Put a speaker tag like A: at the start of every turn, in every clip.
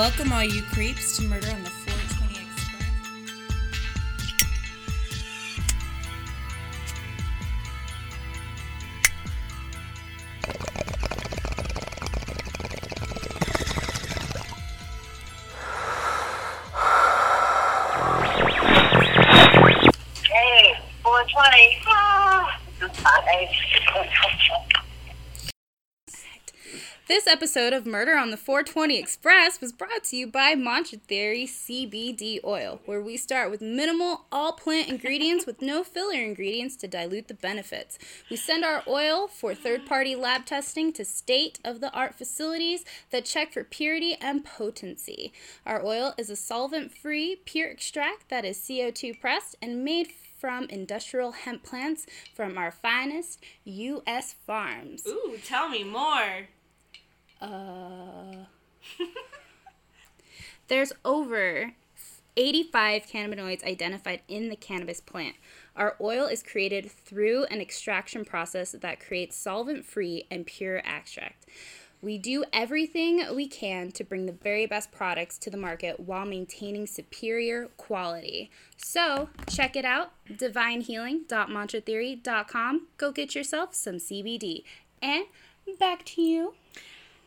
A: Welcome, all you creeps, to Murder on the
B: episode of Murder on the 420 Express was brought to you by Mantra Theory CBD oil, where we start with minimal all plant ingredients with no filler ingredients to dilute the benefits. We send our oil for third party lab testing to state of the art facilities that check for purity and potency. Our oil is a solvent free, pure extract that is CO2 pressed and made from industrial hemp plants from our finest U.S. farms.
C: Ooh, tell me more.
B: Uh, there's over 85 cannabinoids identified in the cannabis plant. Our oil is created through an extraction process that creates solvent free and pure extract. We do everything we can to bring the very best products to the market while maintaining superior quality. So, check it out divinehealing.mantratheory.com. Go get yourself some CBD. And back to you.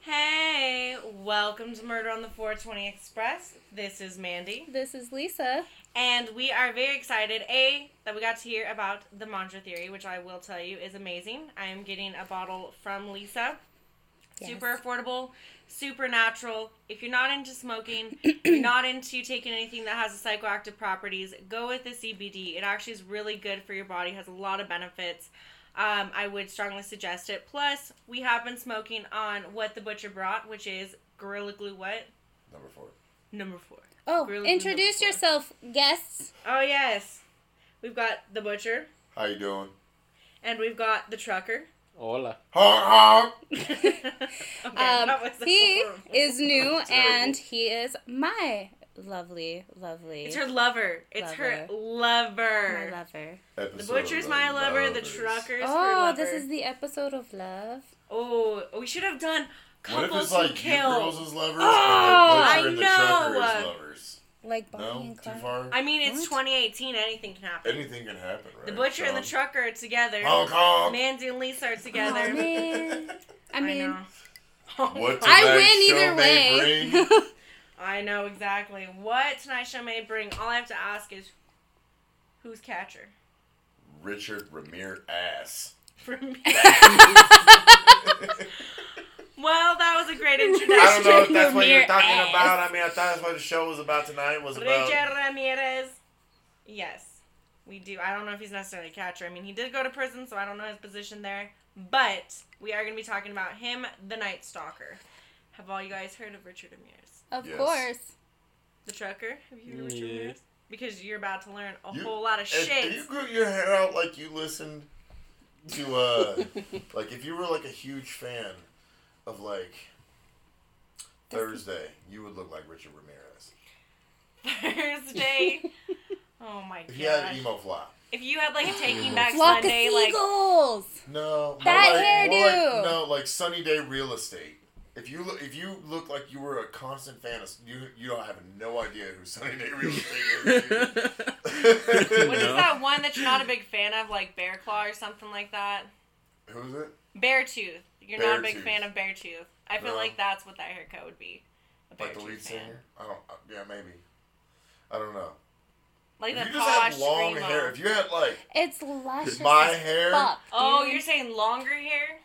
C: Hey, welcome to Murder on the 420 Express. This is Mandy,
B: This is Lisa.
C: and we are very excited. A that we got to hear about the mantra theory, which I will tell you is amazing. I am getting a bottle from Lisa. Super affordable, super natural. If you're not into smoking, you're not into taking anything that has psychoactive properties, go with the CBD. It actually is really good for your body, has a lot of benefits. Um, I would strongly suggest it. Plus, we have been smoking on what the butcher brought, which is Gorilla Glue what?
D: Number four.
C: Number four.
B: Oh,
C: Gorilla
B: introduce
C: four.
B: yourself, guests.
C: Oh, yes. We've got the butcher,
D: How you doing?
C: and we've got the trucker.
E: Hola.
D: Honk honk.
C: okay,
B: Um, he
C: horrible.
B: is new, and he is my lovely, lovely,
C: It's her lover. It's her lover.
B: my lover.
C: The butcher's
D: of
C: my lover. The
D: Lovers.
C: trucker's her
B: Oh, this is the episode of love.
C: Oh, we should have done
D: What if
C: couples
D: it's
C: who
D: like you
C: kill.
D: girls as lovers
C: Oh,
D: and the butcher
C: I
D: and the trucker
C: know.
D: as lovers?
B: Like Bonnie
D: No,
B: and
D: too far.
C: I mean, it's
B: What?
C: 2018. Anything can happen.
D: Anything can happen, right?
C: The butcher and the trucker are together.
D: Honk honk.
C: Mandy and Lisa are together.
B: Oh, man. I mean,
C: know.
D: What
B: I win either way.
D: bring?
C: I know exactly what tonight's show may bring. All I have to ask is, who's catcher?
D: Richard Ramirez ass.
C: For me. well, that was a great introduction.
D: I don't know if that's what you're talking
B: ass.
D: about. I mean, I thought that's what the show was about tonight. Was about.
C: Richard Ramirez. Yes, we do. I don't know if he's necessarily a catcher. I mean, he did go to prison, so I don't know his position there. But we are going to be talking about him, the Night Stalker. Have all you guys heard of Richard Ramirez?
B: Of
D: Yes.
B: course.
C: The trucker? Have you heard of Richard
E: Yeah.
C: Ramirez? Because you're about to learn a
D: You-
C: whole lot of shit.
D: if you grew your hair out like you listened to, uh, like if you were like a huge fan of like Thursday, you would look like Richard Ramirez.
C: Thursday. Oh my god.
D: If you had emo fly.
C: If you had like a Taking Back
B: Flock
C: Sunday,
B: of
C: like
B: seagulls.
D: No,
B: That
D: like,
B: hairdo.
D: like no, like sunny day real estate. If you look, if you look like you were a constant fan of, you you don't have no idea who Sunny Day Real Estate is. dude.
C: what is
E: No.
C: that one that you're not a big fan of, like Bear Claw or something like that?
D: Who's it?
C: Beartooth. You're not a big
D: Beartooth.
C: fan of Beartooth. I feel
D: No.
C: like that's what that haircut would be. A
D: Like the lead
C: fan.
D: singer? I don't. uh, Yeah, maybe. I don't know.
C: Like
D: if
C: the
D: you just had long
C: screamo.
D: hair, if you had like,
B: It's luscious.
D: My
B: as
D: hair?
B: Fuck,
C: Oh, you're saying longer hair?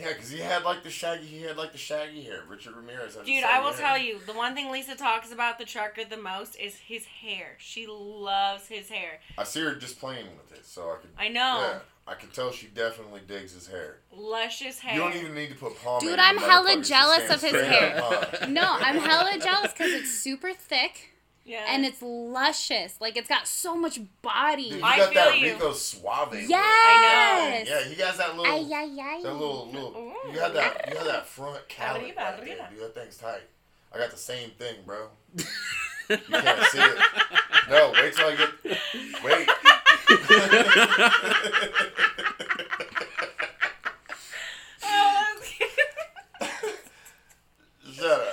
D: Yeah, because he had like the shaggy, he had like the shaggy hair. Richard Ramirez. Had
C: Dude, I will
D: hair.
C: tell you, the one thing Lisa talks about the trucker the most is his hair. She loves his hair.
D: I see her just playing with it, so I could.
C: I know.
D: Yeah, I can tell she definitely digs his hair.
C: Luscious hair.
D: You don't even need to put pomade.
B: Dude,
D: in
B: I'm hella jealous of his hair. No, I'm hella jealous because it's super thick
C: yeah.
B: and it's luscious. Like it's got so much body.
D: Dude, you
C: I
D: got
C: feel
D: that
C: you.
D: Rico Suave. look.
B: Yes.
D: Yeah, he has that little,
B: Ay, ay, ay.
D: that little, little.
C: Ooh.
D: You had that, you had that front callus
C: Arriba,
D: right there,
C: arriba.
D: dude. That thing's tight. I got the same thing, bro. You can't see it. No, wait till I get. Wait.
C: Oh, that's cute.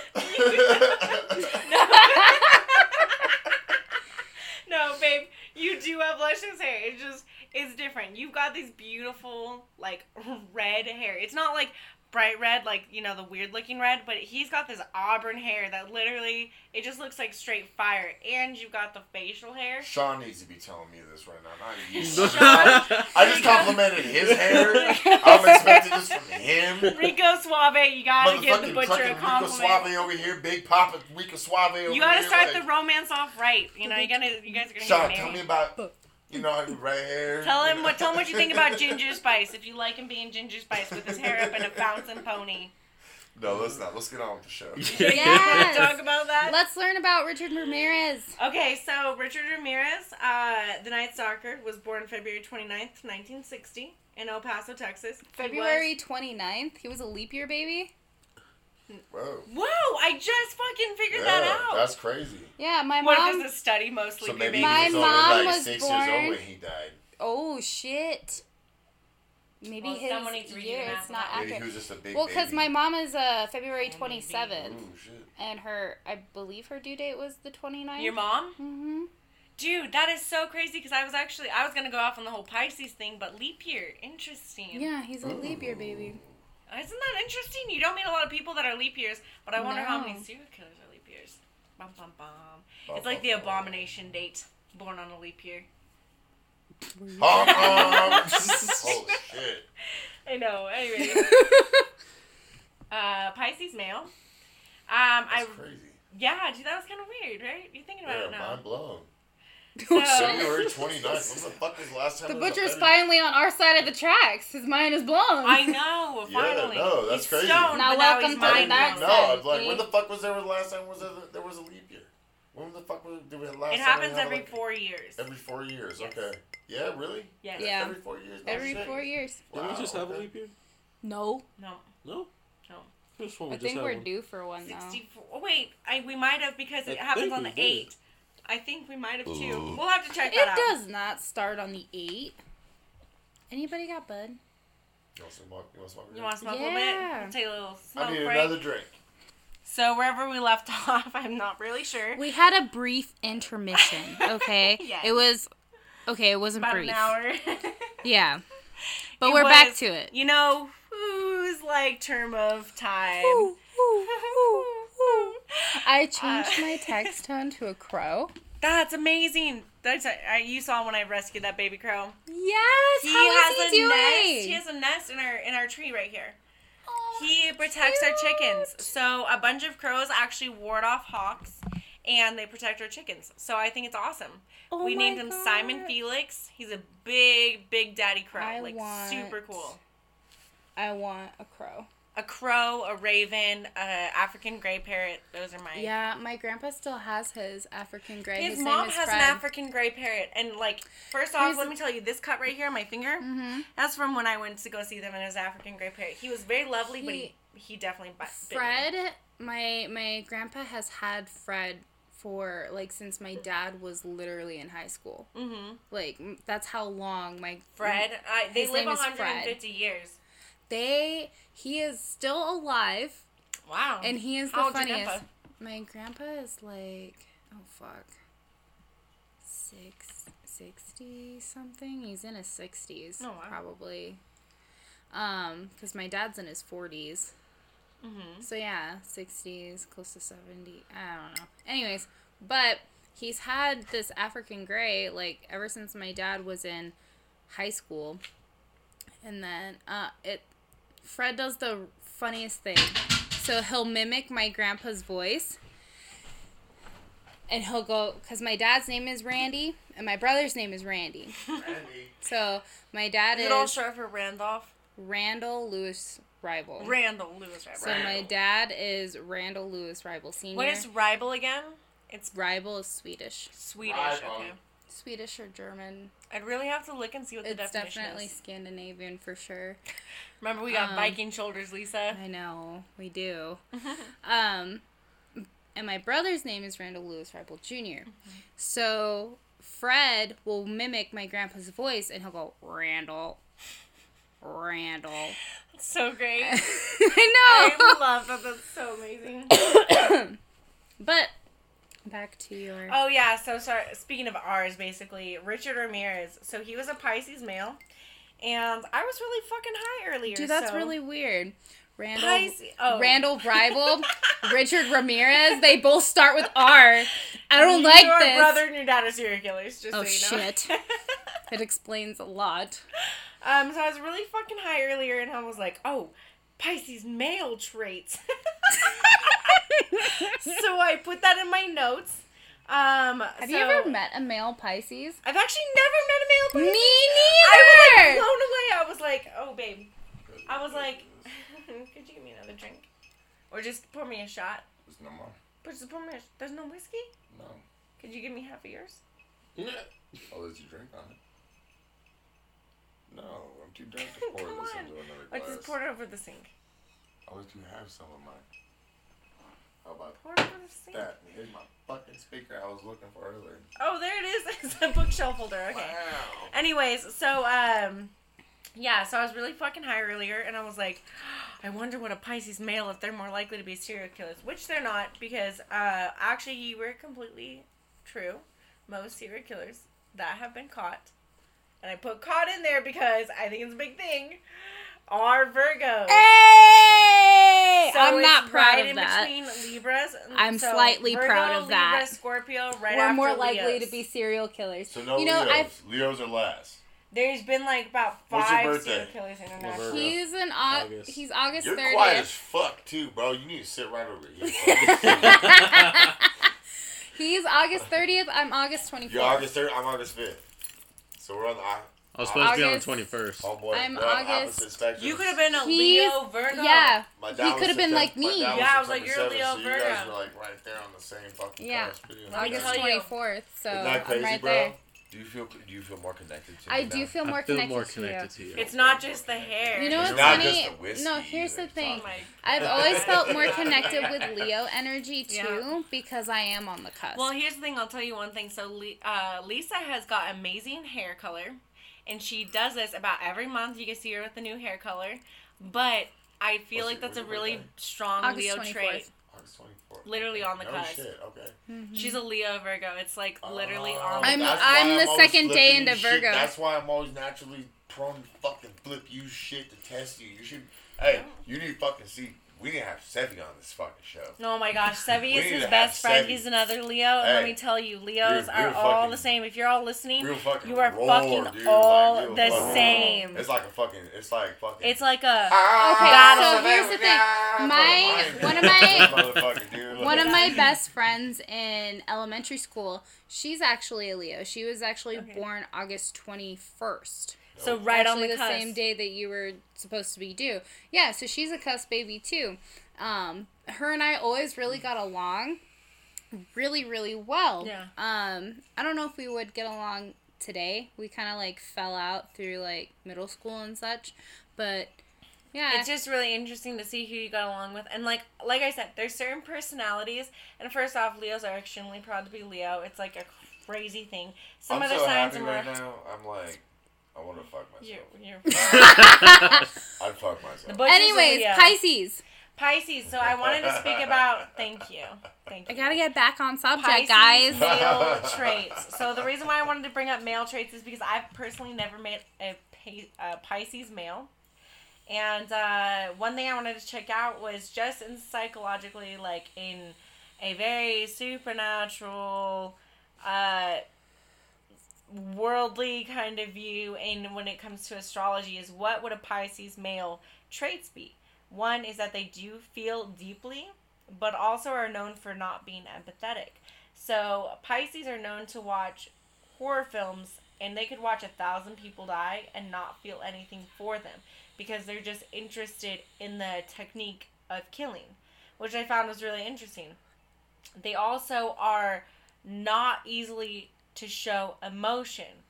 C: You do have luscious hair. It's just it's different. You've got this beautiful like red hair. It's not like bright red like you know the weird looking red, but he's got this auburn hair that literally it just looks like straight fire. And you've got the facial hair.
D: Sean needs to be telling me this right now, not you.
C: Sean,
D: I just complimented his hair. I'm expecting this from him.
C: Rico Suave, you gotta give the butcher
D: fucking
C: a
D: Rico. Suave over here, Big Papa Rico Suave over here.
C: You gotta start
D: like,
C: the romance off right. You know, you gotta, you guys are gonna
D: Sean, tell me about, you know, having red hair.
C: Tell him what. Tell him what you think about Ginger Spice. If you like him being Ginger Spice with his hair up in a bouncing pony.
D: No, let's not. Let's get on with the show.
B: Yes.
C: Talk about that.
B: Let's learn about Richard Ramirez.
C: Okay, so Richard Ramirez, uh, the Night Stalker, was born February 29th, 1960, in El Paso, Texas. He
B: February 29th. He was a leap year baby.
D: Whoa.
C: Whoa! I just fucking figured
D: Yeah,
C: that out.
D: that's crazy.
B: Yeah, my
C: what
B: mom.
C: if it's a study mostly?
D: So maybe
C: babies?
B: My
D: he was
B: mom
D: only like
B: was
D: six
B: born-
D: years old when he died.
B: Oh shit. Maybe
C: Well,
B: his
C: someone needs to redo
B: year is not
C: on
D: Maybe
B: accurate.
D: he was just a big
B: Well, because my mom is uh, February
C: Oh,
B: 27th,
D: Ooh, shit.
B: and her, I believe her due date was the 29th.
C: Your mom?
B: Mm-hmm.
C: Dude, that is so crazy because I was actually I was gonna go off on the whole Pisces thing, but leap year, interesting.
B: Yeah, he's a leap year baby.
C: Isn't that interesting? You don't meet a lot of people that are leap years, but I wonder how many serial killers are leap years. Bum bum bum.
D: Bum,
C: It's like
D: bum,
C: the
D: bum.
C: abomination date, born on a leap year.
D: Honk, honk. Holy shit.
C: I know. Anyway, uh, Pisces male. Um, I
D: That's crazy.
C: yeah, dude, that was kind of weird, right? You're thinking about
D: Yeah,
C: it now.
D: mind blown.
C: So-
D: February 29th. When the fuck was the last time
B: The
D: there was
B: butcher's
D: February-
B: finally on our side of the tracks. His mind is blown.
C: I know. Finally.
D: Yeah,
C: Finally.
D: no, that's
C: He's
D: crazy.
C: Stoned,
B: Now
C: but
B: welcome
C: he's
B: to
D: I
B: the
C: mind
B: dark
C: blown.
D: I was like,
B: see?
D: when the fuck was there the last time was there, there was a leap year? When the fuck was did we last
C: It
D: time we
C: happens
D: had,
C: every
D: like,
C: four years.
D: Every four years.
C: Yes.
D: Okay. Yeah, really?
C: Yes.
B: Yeah.
D: Every four years. No
B: Every
D: shit.
B: four years.
E: Didn't we just have
D: okay.
E: a leap year?
B: No.
C: No.
E: No.
C: No.
E: Could have sworn
B: I think we're
E: one.
B: due for one now.
C: 64. Oh, wait, I, we might have because it
E: I
C: happens on the 8th. I think we might have too.
E: Ooh.
C: We'll have to check that
B: It
C: out.
B: does not start on the 8. Anybody got bud?
D: You want some? You want some?
C: You want to smoke a little bit? Take a little smoke
D: I need
C: break.
D: another drink.
C: So wherever we left off, I'm not really sure.
B: We had a brief intermission, okay?
C: Yes.
B: It was okay, it wasn't
C: About
B: brief.
C: an hour.
B: Yeah. But
C: It
B: we're back to it.
C: You know who's like term of time?
B: I changed
C: Uh,
B: my text tone to a crow.
C: That's amazing. That's I, you saw when I rescued that baby crow.
B: Yes,
C: He has
B: he
C: a
B: doing?
C: nest. He has a nest in our in our tree right here.
B: Oh,
C: He protects our chickens. So a bunch of crows actually ward off hawks and they protect our chickens. So I think it's awesome.
B: Oh
C: we named him Simon Felix. He's a big, big daddy crow.
B: I
C: like
B: want-
C: super cool.
B: I want a crow.
C: A crow, a raven, a African gray parrot. Those are mine.
B: Yeah, my grandpa still has his African gray.
C: His,
B: His,
C: mom has
B: Fred.
C: an African gray parrot, and like, first off,
B: Here's-
C: let me tell you, this cut right here, on my finger,
B: Mhm.
C: that's from when I went to go see them, and it was African gray parrot. He was very lovely, but he
B: He-
C: he definitely bit bit me.
B: Fred, my my grandpa has had Fred for like since my dad was literally in high school.
C: Mhm.
B: Like that's how long my
C: Fred, I, they
B: His
C: live
B: name is
C: 150 years.
B: They he is still alive
C: Wow.
B: and he is the
C: How your
B: funniest.
C: grandpa?
B: My grandpa is like oh fuck. Six sixty something. He's in his sixties
C: Oh, wow.
B: probably. Um, because my dad's in his forties.
C: Mhm.
B: So yeah, sixties, close to seventy. I don't know. Anyways, but he's had this African gray like ever since my dad was in high school, and then uh, it. Fred does the funniest thing. So he'll mimic my grandpa's voice, and he'll go because my dad's name is Randy and my brother's name is Randy.
D: Randy.
B: So my dad
C: Is
B: is
C: it all short for Randolph?
B: Randall Lewis Rival.
C: Randall Lewis Rival.
B: So my dad is Randall Lewis Rival Senior.
C: what is Rival again? It's
B: Rival is Swedish.
C: Swedish.
D: Rival.
C: Okay.
B: Swedish or German.
C: I'd really have to look and see what the
B: It's
C: definition is. It's definitely.
B: Scandinavian for sure.
C: Remember, we got
B: um,
C: Viking shoulders, Lisa.
B: I know, we do. um, and my brother's name is Randall Lewis Rival junior So Fred will mimic my grandpa's voice and he'll go, Randall. Randall.
C: So great.
B: I know.
C: I love that. That's so amazing.
B: But Back to your.
C: Oh yeah, so sorry. Speaking of ours, basically Richard Ramirez. So he was a Pisces male, and I was really fucking high earlier.
B: Dude, that's
C: so-
B: really weird. Randall,
C: Pisces. Oh,
B: Randall Breibel, Richard Ramirez. They both start with R. I don't
C: Your
B: like this.
C: Your brother and your dad are serial killers. Just
B: Oh,
C: so you know.
B: shit. It explains a lot.
C: um, so I was really fucking high earlier, and I was like, oh, Pisces male traits. so I put that in my notes. Um,
B: Have
C: so-
B: you ever met a male Pisces?
C: I've actually never met a male Pisces.
B: Me neither.
C: I was like blown away. I was like, oh babe. I was like, could you give me another drink, or just pour me a shot?
D: There's no more.
C: But just pour me. A, there's no whiskey.
D: No.
C: Could you give me half of yours? Yeah.
D: I'll let you drink on it. No, I'm too drunk to pour
C: Come
D: this
C: on.
D: into another
C: Or
D: glass.
C: just pour it over the sink.
D: I'll let you have some of mine. How about
C: Pour it over the sink.
D: that? Here's my fucking speaker I was looking for earlier.
C: Oh, there it is. It's a bookshelf holder. Okay.
D: Wow.
C: Anyways, so um, yeah, so I was really fucking high earlier, and I was like, I wonder what a Pisces male if they're more likely to be serial killers, which they're not because uh, actually you were completely true. Most serial killers that have been caught, and I put caught in there because I think it's a big thing, are Virgos.
B: Hey!
C: So
B: I'm not proud
C: right
B: of
C: in
B: that.
C: between Libras.
B: I'm
C: So
B: slightly
C: Virgo,
B: proud of that.
C: Libra, Scorpio, right
B: We're
C: after
B: more likely
C: Leos.
B: to be serial killers.
D: So no
B: you know,
D: Leos.
B: I've
D: Leos are last.
C: There's been like about five serial killers internationally.
E: Virgo.
B: he's an au-
E: August.
B: he's August
D: You're
B: 30th.
D: quiet as fuck too, bro. You need to sit right over here.
B: He's August 30th. I'm August 24th.
D: You're August third. I'm August fifth. So we're on the. I,
E: I was supposed to be on the twenty first.
D: oh boy,
B: I'm
D: we're
B: August-
C: You could have been a
B: He's-
C: Leo Virgo.
B: Yeah. He could have been
D: September-
B: like me.
C: Yeah, I was
D: September
C: like, you're a
D: 7th,
C: Leo
D: so you guys
C: Virgo.
D: were like right there on the same fucking
B: Yeah.
D: cusp. It is
B: August
C: tell
D: nice.
C: you.
B: 24th. So
D: Isn't that crazy,
B: I'm right
D: bro?
B: there.
D: Do you feel do you feel more connected to
B: I
D: me
B: do
D: now?
B: feel more
E: I feel
B: connected,
E: more
B: to
E: connected
B: you.
E: to you.
C: It's not just the hair.
B: You know
D: It's
B: what's
D: not
B: funny?
D: just the whiskey
B: no, here's the thing.
C: Oh
B: I've always felt more connected with Leo energy too
C: Yeah.
B: because I am on the cusp.
C: Well, here's the thing. I'll tell you one thing. So, uh, Lisa has got amazing hair color, and she does this about every month. You can see her with a new hair color, but I oh, feel
D: What's
C: like
D: your-
C: that's a
D: what's your
C: really
D: birthday?
C: strong
B: August
C: Leo
B: 24th.
C: trait.
D: August 24th.
C: Literally on the
D: no
C: cusp.
D: shit. Okay. Mm-hmm.
C: She's a Leo Virgo. It's like oh, literally
D: Oh,
C: on the
B: I'm-
D: that's
C: cusp.
D: why
B: I'm the
D: always
B: second day
D: flipping
B: into
D: you shit.
B: Virgo.
D: That's why I'm always naturally prone to fucking flip you shit to test you. You should. Hey, you need to fucking see. We didn't have Sevi on this fucking show.
C: Oh my gosh, Sevi is his best friend.
D: Sevi.
C: He's another Leo, and let me tell you, Leos
D: you're-
C: are
D: you're
C: all the same. If you're all listening,
D: Real fucking.
C: you are
D: roar,
C: fucking
D: dude.
C: all
D: Like, real
C: the
D: fucking-
C: same.
D: It's like a fucking. It's like fucking.
C: It's like a
D: Ah,
B: Okay, so
D: Savannah,
B: here's the thing. My- one of my-
D: dude.
B: One of my best friends in elementary school, she's actually a Leo. She was actually
C: Okay.
B: born August 21st.
C: So right on the,
B: the,
C: cusp.
B: same day that you were supposed to be due. Yeah, so she's a cuss baby too. Um, her and I always really got along really, really well.
C: Yeah.
B: Um, I don't know if we would get along today. We kind of like fell out through like middle school and such, but yeah.
C: It's just really interesting to see who you got along with, and like like I said, there's certain personalities. And first off, Leos are extremely proud to be Leo. It's like a crazy thing. Some
D: I'm
C: other
D: so
C: signs
D: happy
C: are more.
D: right now. I'm like, I want to fuck
C: You,
D: myself.
C: you're
D: I'd fuck myself.
C: the butch is a
B: Anyways,
C: Leo.
B: Pisces.
C: Pisces. So I wanted to speak about. Thank you. Thank you.
B: I gotta get back on subject,
C: Pisces
B: guys.
C: male traits. So the reason why I wanted to bring up male traits is because I've personally never met a, a Pisces male. And uh, one thing I wanted to check out was just in psychologically, like in a very supernatural, uh, worldly kind of view, and when it comes to astrology, is what would a Pisces male traits be? One is that they do feel deeply, but also are known for not being empathetic. So Pisces are known to watch horror films and they could watch a thousand people die and not feel anything for them because they're just interested in the technique of killing, which I found was really interesting. They also are not easily to show emotion,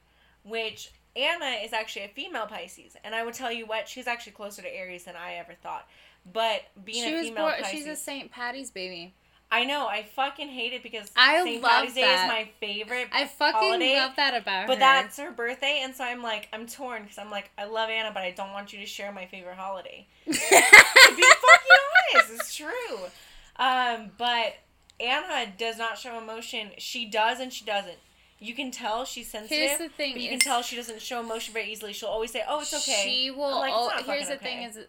C: which Anna is actually a female Pisces, and I would tell you what, she's actually closer to Aries than I ever thought. But being
B: She
C: a female
B: born.
C: Pisces,
B: She's a St. Patty's baby.
C: I know. I fucking hate it because
B: I
C: St. Patty's Day is my favorite.
B: I fucking
C: holiday,
B: love that about her.
C: But that's her birthday, and so I'm like, I'm torn because I'm like, I love Anna, but I don't want you to share my favorite holiday. to be fucking honest, it's true. Um, but Anna does not show emotion. She does and she doesn't. You can tell she's sensitive.
B: Here's the thing
C: but you can tell she doesn't show emotion very easily. She'll always say, "Oh, it's okay."
B: She will.
C: I'm like, "It's not
B: here's the
C: fucking
B: thing: is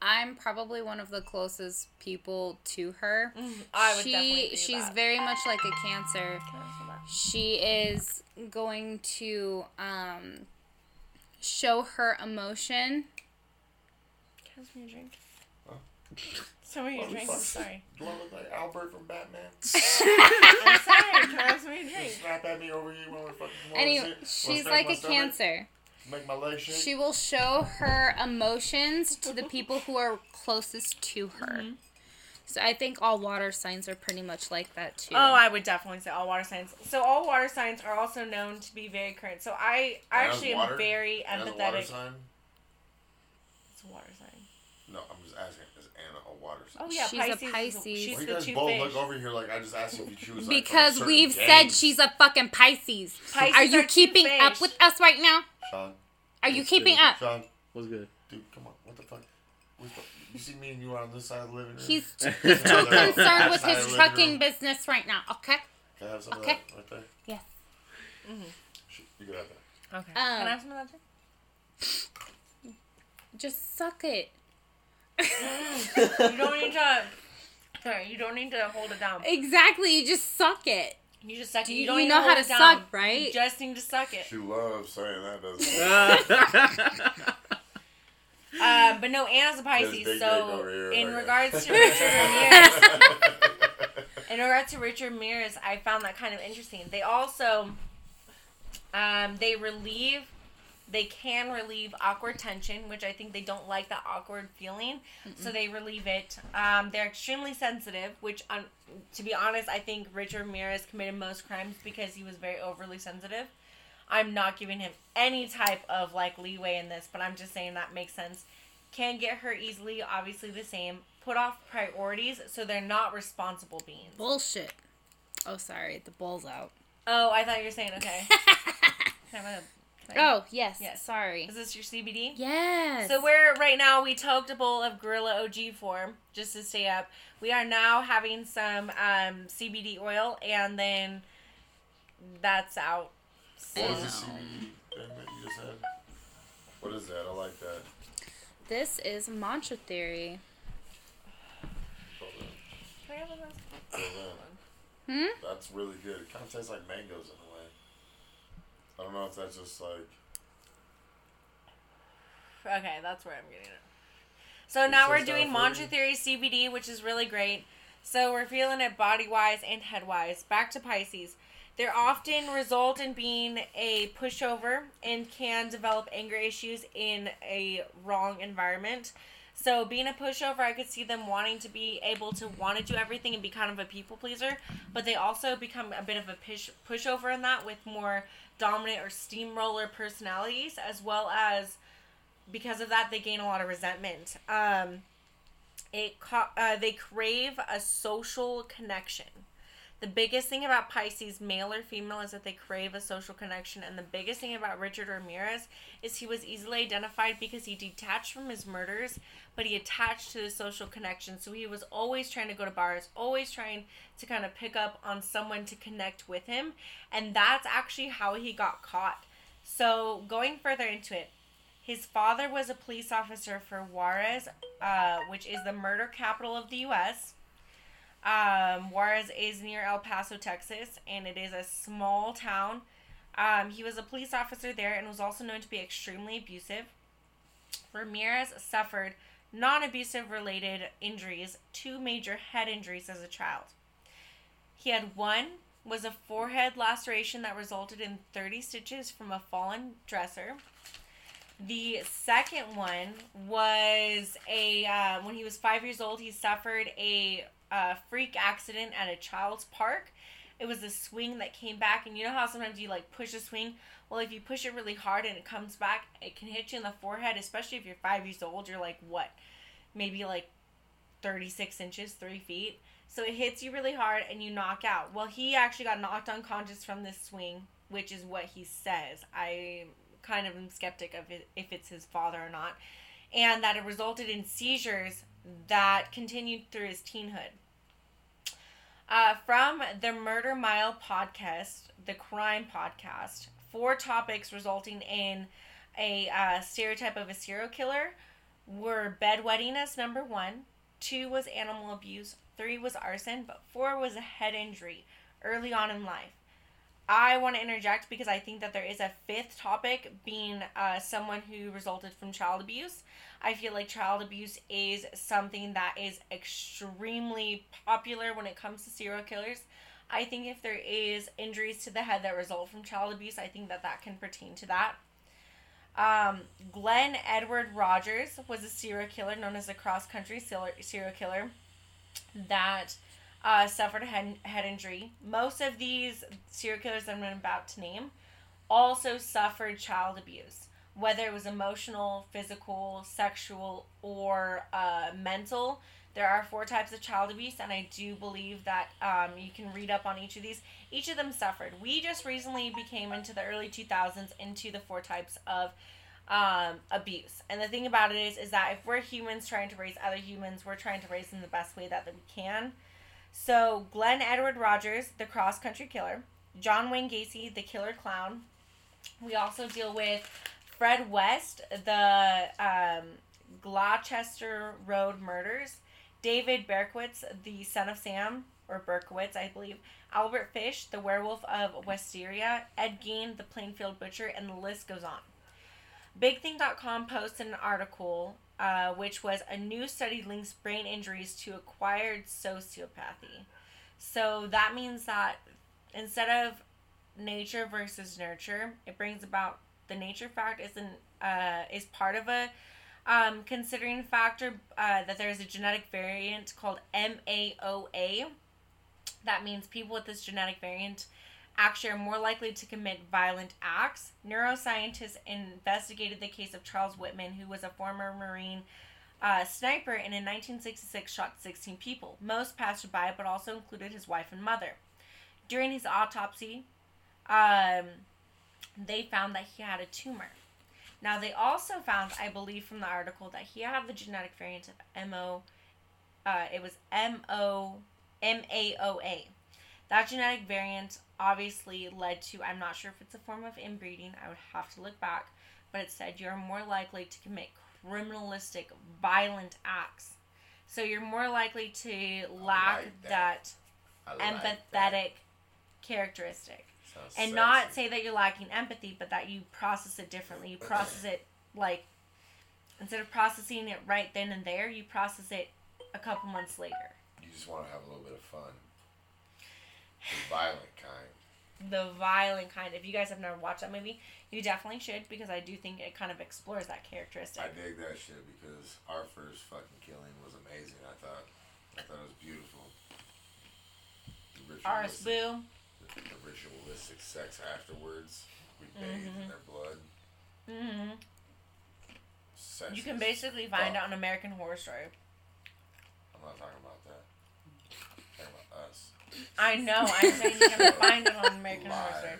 B: I'm probably one of the closest people to her.
C: Mm, I would
B: she
C: definitely agree
B: she's
C: with that.
B: very much like a cancer. She is going to um show her emotion.
C: Can I have some drink?
D: Huh?
C: Some of your drink.
D: fuck.
C: I'm sorry.
D: Do I look like Albert from Batman?
C: I'm sorry. Can I have some
D: You
C: drink?
D: snap at me over here when we're fucking.
B: Anyway,
D: sit?
B: She's like a
D: stomach?
B: cancer.
D: Make my legs shake.
B: She will show her emotions to the people who are closest to her.
C: Mm-hmm.
B: So I think all water signs are pretty much like that too.
C: Oh, I would definitely say all water signs. So all water signs are also known to be very current. So I, I actually
D: water?
C: am very
D: Anna's a water
C: empathetic.
D: sign?
C: It's a water sign.
D: No, I'm just asking. Is Anna a water sign?
C: Oh yeah,
B: She's
C: Pisces. is-
B: Pisces.
C: She's
D: Why you guys both
C: fish.
D: look over here like I just asked you if she was like
B: because
D: certain
B: we've
D: gang.
B: said she's a fucking Pisces.
C: Pisces
B: Are you
C: are two
B: keeping up with us right now?
D: Sean.
B: Are you keeping
E: good.
B: up?
D: Sean,
E: What's good?
D: dude, come on. What the fuck? What the- You see me and you are on this side of the living room?
B: He's too,
D: Yeah,
B: too concerned with his trucking
D: room.
B: business right now. Okay.
D: Can I have some
B: Okay.
D: of that right there?
B: Yes. Mm-hmm.
D: Sh- You can have that.
C: Okay. Um, can I have some of that drink?
B: Just suck it.
C: You don't need to. Sorry, you don't need to hold it down.
B: Exactly. You just suck it.
C: You just suck it.
B: Do
C: You,
B: you-
C: don't
B: you know how to suck, right?
C: You just need to suck it.
D: She loves saying that, doesn't she?
C: Um, but no, Anna's a Pisces.
D: big
C: So
D: dick here,
C: in
D: okay.
C: regards to Richard Ramirez, in regards to Richard Ramirez, I found that kind of interesting. They also, um, they relieve, they can relieve awkward tension, which I think they don't like that awkward feeling, so they relieve it. Um, they're extremely sensitive, which, um, to be honest, I think Richard Ramirez committed most crimes because he was very overly sensitive. I'm not giving him any type of like leeway in this, but I'm just saying that makes sense. Can get hurt easily, obviously the same. Put off priorities so they're not responsible beings.
B: Bullshit. Oh, sorry. The bowl's out.
C: Oh, I thought you were saying okay. Can I have a- can I-
B: Oh, yes.
C: Yes.
B: Sorry.
C: Is this your CBD?
B: Yes.
C: So we're right now we toked a bowl of Gorilla OG form just to stay up. We are now having some um, CBD oil and then that's out.
D: What was the CBD thing that you just said? What is that? I like that.
B: This is mantra theory.
D: Hold on.
C: Can I have one of those?
D: Hold on.
B: Hmm?
D: That's really good. It kind of tastes like mangoes in a way. I don't know if that's just like.
C: Okay, that's where I'm getting it. So now we're doing Mantra? Theory CBD, which is really great. So we're feeling it body wise and head wise. Back to Pisces. They often result in being a pushover and can develop anger issues in a wrong environment. So being a pushover, I could see them wanting to be able to want to do everything and be kind of a people pleaser, but they also become a bit of a push pushover in that with more dominant or steamroller personalities, as well as because of that they gain a lot of resentment. Um, it uh, they crave a social connection. The biggest thing about Pisces, male or female, is that they crave a social connection. And the biggest thing about Richard Ramirez is he was easily identified because he detached from his murders, but he attached to the social connection. So he was always trying to go to bars, always trying to kind of pick up on someone to connect with him. And that's actually how he got caught. So going further into it, his father was a police officer for Juarez, uh, which is the murder capital of the U.S. Um, Juarez is near El Paso, Texas, and it is a small town. Um, he was a police officer there and was also known to be extremely abusive. Ramirez suffered non abusive related injuries, two major head injuries as a child. He had one was a forehead laceration that resulted in 30 stitches from a fallen dresser. The second one was a uh, when he was five years old, he suffered a uh, freak accident at a child's park. It was a swing that came back, and you know how sometimes you like push a swing. Well, if you push it really hard and it comes back, it can hit you in the forehead. Especially if you're five years old, you're like what, maybe like thirty six inches, three feet. So it hits you really hard and you knock out. Well, he actually got knocked unconscious from this swing, which is what he says. I kind of am skeptic of it, if it's his father or not. And that it resulted in seizures that continued through his teenhood. Uh, from the Murder Mile podcast, the crime podcast, four topics resulting in a uh, stereotype of a serial killer were bedwetting as number one, two was animal abuse, three was arson, but four was a head injury early on in life. I want to interject because I think that there is a fifth topic being uh, someone who resulted from child abuse. I feel like child abuse is something that is extremely popular when it comes to serial killers. I think if there is injuries to the head that result from child abuse, I think that that can pertain to that. Um, Glenn Edward Rogers was a serial killer known as a cross country serial killer that uh, suffered a head, head injury. Most of these serial killers I'm about to name also suffered child abuse, whether it was emotional, physical, sexual, or uh, mental. There are four types of child abuse, and I do believe that um, you can read up on each of these. Each of them suffered. We just recently became into the early 2000s into the four types of um, abuse. And the thing about it is, is that if we're humans trying to raise other humans, we're trying to raise them the best way that, that we can. So Glenn Edward Rogers, the cross country killer, John Wayne Gacy, the killer clown. We also deal with Fred West, the um, Gloucester Road murders, David Berkowitz, the son of Sam, or Berkowitz, I believe, Albert Fish, the werewolf of Wysteria, Ed Gein, the Plainfield Butcher, and the list goes on. BigThink.com posted an article uh, which was a new study links brain injuries to acquired sociopathy. So that means that instead of nature versus nurture, it brings about the nature fact isn't uh, is part of a um, considering factor uh, that there is a genetic variant called MAOA. That means people with this genetic variant actually are more likely to commit violent acts. Neuroscientists investigated the case of Charles Whitman, who was a former Marine uh, sniper and in 1966 shot 16 people. Most passed by, but also included his wife and mother. During his autopsy, um, they found that he had a tumor. Now, they also found, I believe from the article, that he had the genetic variant of MO, uh, it was M O M A O A. That genetic variant obviously led to, I'm not sure if it's a form of inbreeding, I would have to look back, but it said you're more likely to commit criminalistic, violent acts. So you're more likely to lack
D: like
C: that,
D: that. Like
C: empathetic
D: that.
C: characteristic.
D: Sounds
C: And
D: sexy.
C: not say that you're lacking empathy, but that you process it differently. You process it like, instead of processing it right then and there, you process it a couple months later.
D: You just want to have a little bit of fun. The violent kind.
C: The violent kind. If you guys have never watched that movie, you definitely should because I do think it kind of explores that characteristic.
D: I dig that shit because our first fucking killing was amazing. I thought, I thought it was beautiful. Ritualistic,
C: Boo.
D: the, the ritualistic sex afterwards. We bathed in their blood.
C: hmm
D: Sex
C: You can basically find out an American Horror Story.
D: I'm not talking about that. I'm talking about us.
C: I know. I'm saying you can find it on American Horror Story.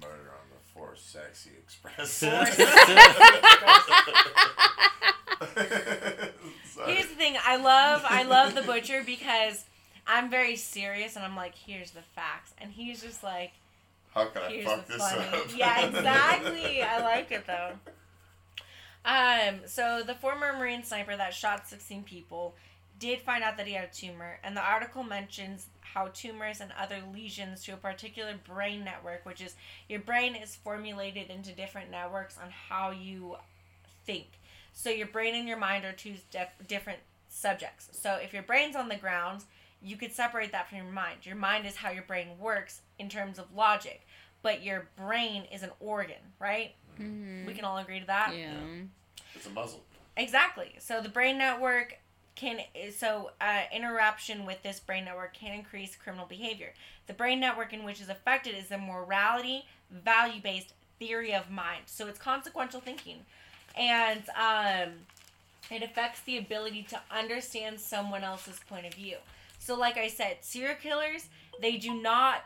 D: Murder on the Four Sexy Express.
C: Here's the thing. I love I love the butcher because I'm very serious and I'm like, here's the facts, and he's just like,
D: How can I
C: here's
D: fuck
C: the
D: this
C: funny.
D: up?
C: yeah, exactly. I like it though. Um, so the former Marine sniper that shot 16 people did find out that he had a tumor, and the article mentions how tumors and other lesions to a particular brain network, which is your brain is formulated into different networks on how you think. So your brain and your mind are two def- different subjects. So if your brain's on the ground, you could separate that from your mind. Your mind is how your brain works in terms of logic, but your brain is an organ, right? Mm-hmm. We can all agree to that.
B: Yeah.
D: It's a muzzle.
C: Exactly. So the brain network can so uh, interruption with this brain network can increase criminal behavior. The brain network in which is affected is the morality, value-based theory of mind. So it's consequential thinking, and um, it affects the ability to understand someone else's point of view. So, like I said, serial killers they do not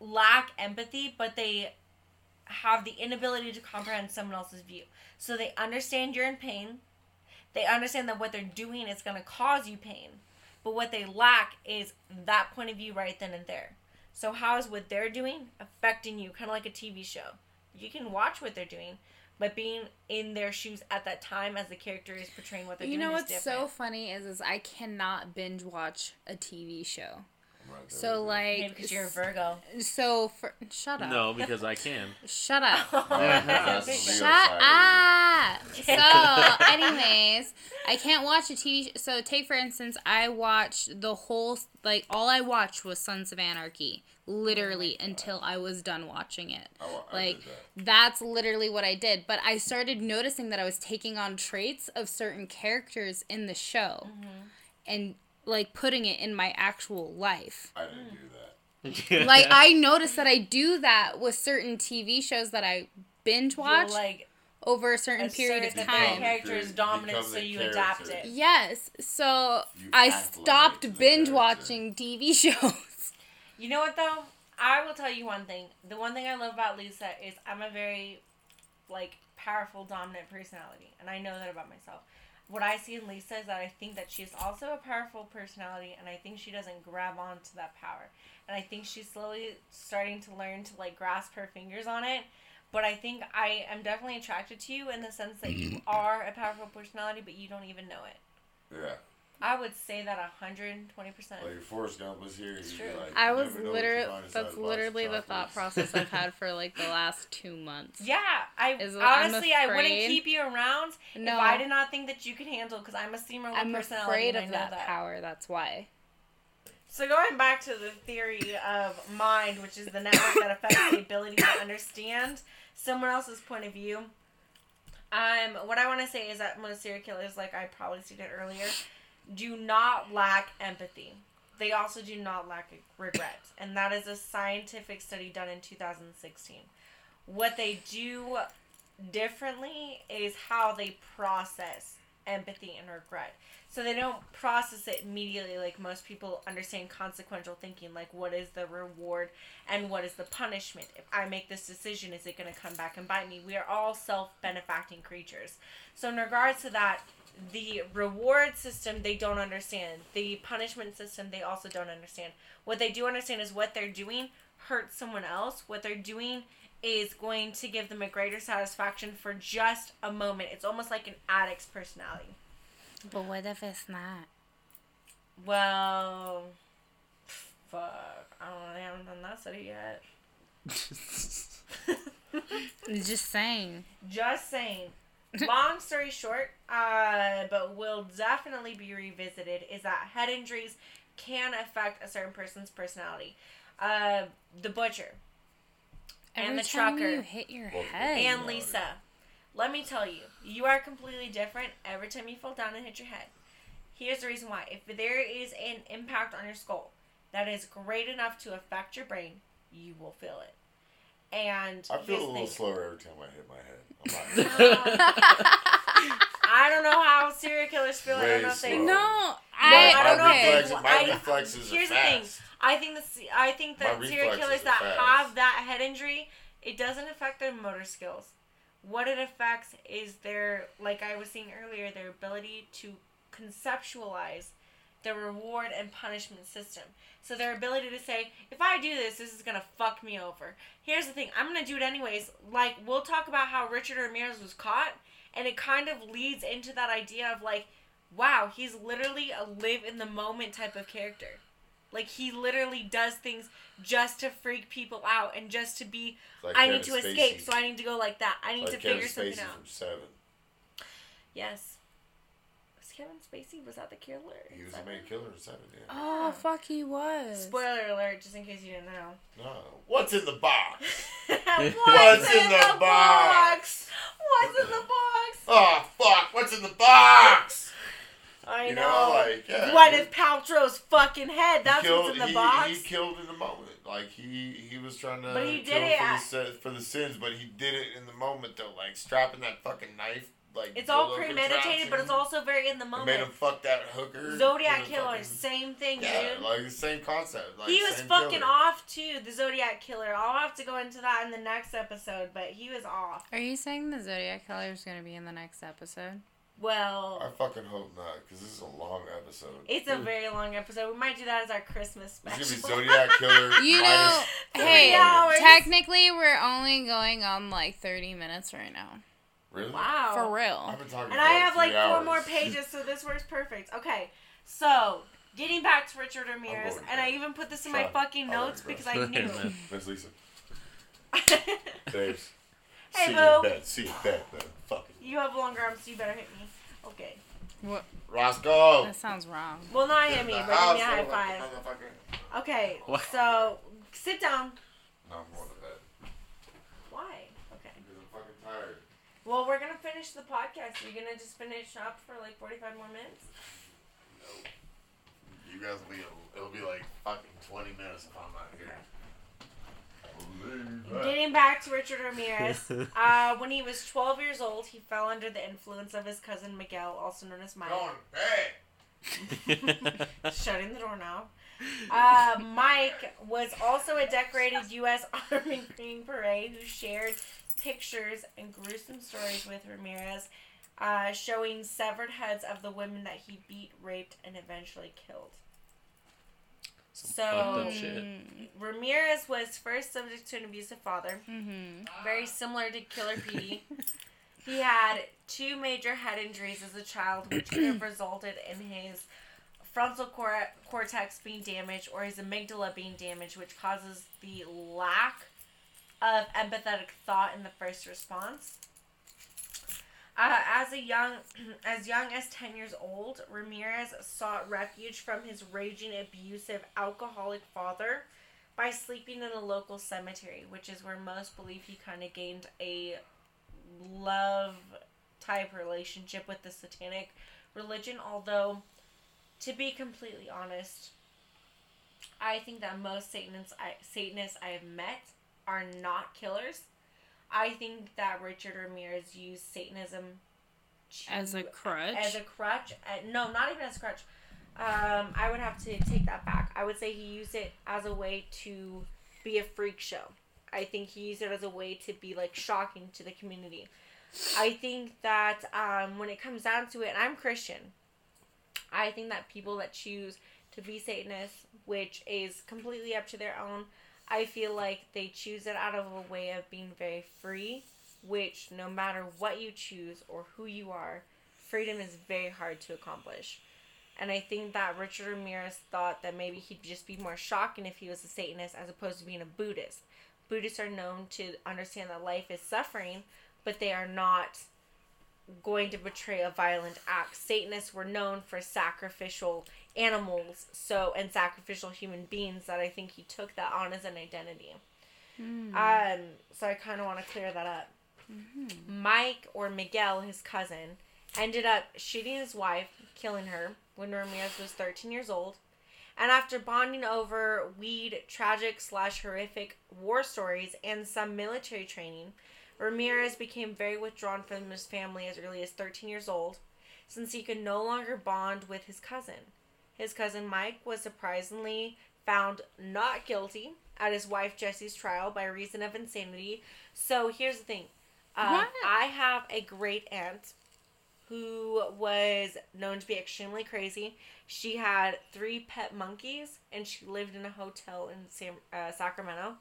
C: lack empathy, but they have the inability to comprehend someone else's view. So they understand you're in pain. They understand that what they're doing is going to cause you pain. But what they lack is that point of view right then and there. So how is what they're doing affecting you? Kind of like a TV show. You can watch what they're doing, but being in their shoes at that time as the character is portraying what they're
B: You
C: doing
B: know
C: is
B: what's so funny is is I cannot binge watch a TV show.
D: I'm right there
B: So like
C: Maybe because you're a Virgo.
B: so for shut up.
E: No, because I can.
B: Shut up.
D: That's
C: Big
D: Leo
B: Shut up. So, anyways, I can't watch a TV. Sh- so, take for instance, I watched the whole like all I watched was Sons of Anarchy, literally oh until I was done watching it.
D: Oh, I, wa-
B: Like
D: did that.
B: that's literally what I did. But I started noticing that I was taking on traits of certain characters in the show, mm-hmm. and like putting it in my actual life.
D: I didn't do that.
B: like I noticed that I do that with certain TV shows that I binge watch
C: You'll, like
B: over a certain
C: assert
B: period of time.
C: the character is dominant, so you
D: character.
C: adapt it.
B: Yes, so
D: You
B: I
D: act like
B: stopped binge watching TV shows.
C: You know what though? I will tell you one thing. The one thing I love about Lisa is I'm a very like powerful, dominant personality, and I know that about myself. What I see in Lisa is that I think that she is also a powerful personality, and I think she doesn't grab on to that power. And I think she's slowly starting to learn to like grasp her fingers on it. But I think I am definitely attracted to you in the sense that you mm-hmm. are a powerful personality, but you don't even know it.
D: Yeah.
C: I would say that 120%.
D: Like if Forrest Gump was here, you'd
C: true.
D: like,
B: I was
D: never know what you
B: literally that's literally the thought process I've had for like the last two months.
C: Yeah, I
B: Is
C: honestly I wouldn't keep you around
B: No.
C: if I did not think that you could handle because I'm a steamer with
B: I'm
C: personality.
B: afraid
C: and I
B: of that,
C: that
B: power. That's why.
C: So going back to the theory of mind, which is the network that affects the ability to understand someone else's point of view. Um, what I want to say is that most serial killers, like I probably stated earlier, do not lack empathy. They also do not lack regret, and that is a scientific study done in 2016. What they do differently is how they process empathy and regret. So they don't process it immediately like most people understand consequential thinking, like what is the reward and what is the punishment. If I make this decision, is it going to come back and bite me? We are all self benefacting creatures. So, in regards to that, the reward system they don't understand. The punishment system they also don't understand. What they do understand is what they're doing hurts someone else. What they're doing is going to give them a greater satisfaction for just a moment. It's almost like an addict's personality.
B: But what if it's not?
C: Well, fuck. I don't know. I haven't done that study yet.
B: Just saying.
C: Just saying. Long story short, uh, but will definitely be revisited, is that head injuries can affect a certain person's personality. Uh, the butcher
B: Every
C: And the
B: time
C: trucker.
B: you hit your head.
C: and Lisa, let me tell you, you are completely different every time you fall down and hit your head. Here's the reason why. If there is an impact on your skull that is great enough to affect your brain, you will feel it. And
D: I feel a little
C: thing.
D: slower every time I hit my head. I'm not, uh,
C: I don't know how serial killers feel. I
D: Way
C: don't know if they.
D: slower.
B: no,
C: I
B: I,
C: don't know if
B: okay.
C: they-
D: reflexes, my
C: I-
D: reflexes
C: here's
D: are
C: the thing. I think the I think that serial killers that
D: fast.
C: have that head injury, it doesn't affect their motor skills. What it affects is their, like I was saying earlier, their ability to conceptualize the reward and punishment system. So their ability to say, if I do this, this is gonna fuck me over. Here's the thing, I'm gonna do it anyways. Like we'll talk about how Richard Ramirez was caught, and it kind of leads into that idea of like, wow, he's literally a live in the moment type of character. Like he literally does things just to freak people out and just to be
D: Like
C: I
D: Kevin
C: need to
D: Spacey.
C: escape, so I need to go like that. I need
D: like
C: to
D: Kevin
C: figure something
D: Spacey
C: out.
D: from Seven.
C: Yes. Was Kevin Spacey was that the killer?
D: He was the main killer in Seven. Yeah.
B: Oh, oh, fuck, he was.
C: Spoiler alert, just in case you didn't know.
D: No. What's in the box?
C: What's,
D: What's in the box?
C: What's in the box?
D: Oh fuck! What's in the box?
C: I
D: You
C: know.
D: know, like yeah.
C: Gwyneth Paltrow's fucking head.
D: He
C: That's
D: killed-
C: what's in the
D: he,
C: box.
D: He killed in the moment. Like he he was trying to
C: But he did
D: kill
C: it
D: for,
C: at-
D: the, for the sins, but he did it in the moment though, like strapping that fucking knife. Like
C: it's all premeditated, but it's also very in the
D: It
C: moment.
D: made him fuck that hooker.
C: Zodiac killer,
D: fucking-
C: same thing,
D: Yeah,
C: dude.
D: like the same concept. Like,
C: he was
D: same
C: fucking
D: killer.
C: off too, the Zodiac killer. I'll have to go into that in the next episode, but he was off.
B: Are you saying the Zodiac Killer is going to be in the next episode?
C: Well,
D: I fucking hope not, because this is a long episode.
C: it's a very long episode. We might do that as our Christmas
D: It's
C: special.
D: gonna be Zodiac Killer.
B: You know, hey,
C: hours.
B: technically we're only going on like 30 minutes right now.
D: Really?
C: wow.
B: For real.
D: I've been talking
C: And
D: for
C: I
D: like
C: have like
D: three
C: four more pages, so this works perfect. Okay, so getting back to Richard Ramirez,
D: going
C: and I even put this in my
D: Shut
C: fucking notes
D: All right,
C: because I knew.
A: Amen.
D: Miss Lisa. Dave's.
C: Hey,
D: See you
C: boo.
D: in bed. See you in bed, man. Fucking.
C: you have longer arms, so you better hit me. Okay.
B: What?
D: Roscoe.
B: That sounds wrong.
C: Well, not hit me,
D: The
C: but give me a high five.
D: motherfucker.
C: Okay,
A: What?
C: so sit down.
D: No, I'm going to bed.
C: Why? Okay.
D: Because I'm fucking tired.
C: Well, we're gonna finish the podcast. Are You're gonna just finish up for like 45 more minutes.
D: No. You guys will be, it'll be like fucking 20 minutes if I'm not here.
C: Getting back to Richard Ramirez, uh, when he was 12 years old, he fell under the influence of his cousin Miguel, also known as Mike.
D: Going.
C: Shutting the door now. Uh, Mike was also a decorated U.S. Army Green Beret who shared pictures and gruesome stories with Ramirez, uh, showing severed heads of the women that he beat, raped, and eventually killed.
A: Some
C: So-
A: up shit.
C: Ramirez was first subject to an abusive father,
B: Mm-hmm.
C: very similar to Killer Petey. he had two major head injuries as a child, which could have resulted in his frontal cor- cortex being damaged or his amygdala being damaged, which causes the lack of empathetic thought in the first response. Uh, as a young, as young as ten years old, Ramirez sought refuge from his raging, abusive, alcoholic father by sleeping in a local cemetery, which is where most believe he kind of gained a love type relationship with the satanic religion. Although, to be completely honest, I think that most Satanists I, Satanists I have met are not killers. I think that Richard Ramirez used Satanism to,
B: As a crutch.
C: as a crutch. Uh, no, not even as a crutch. Um, I would have to take that back. I would say he used it as a way to be a freak show. I think he used it as a way to be like shocking to the community. I think that um, when it comes down to it, and I'm Christian, I think that people that choose to be Satanists, which is completely up to their own, I feel like they choose it out of a way of being very free, which no matter what you choose or who you are, freedom is very hard to accomplish. And I think that Richard Ramirez thought that maybe he'd just be more shocking if he was a Satanist as opposed to being a Buddhist. Buddhists are known to understand that life is suffering, but they are not going to betray a violent act. Satanists were known for sacrificial animals, so and sacrificial human beings that I think he took that on as an identity. Um, so I kind of want to clear that up. Mike or Miguel, his cousin, ended up shooting his wife, killing her when Ramirez was 13 years old. And after bonding over weed, tragic slash horrific war stories, and some military training, Ramirez became very withdrawn from his family as early as 13 years old, since he could no longer bond with his cousin. His cousin Mike was surprisingly found not guilty at his wife Jesse's trial by reason of insanity. So here's the thing uh, I have a great aunt who was known to be extremely crazy. She had three pet monkeys and she lived in a hotel in San, uh, Sacramento.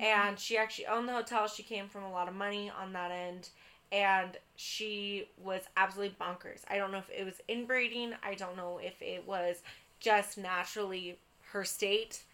C: And she actually owned the hotel. She came from a lot of money on that end. And she was absolutely bonkers. I don't know if it was inbreeding. I don't know if it was just naturally her state.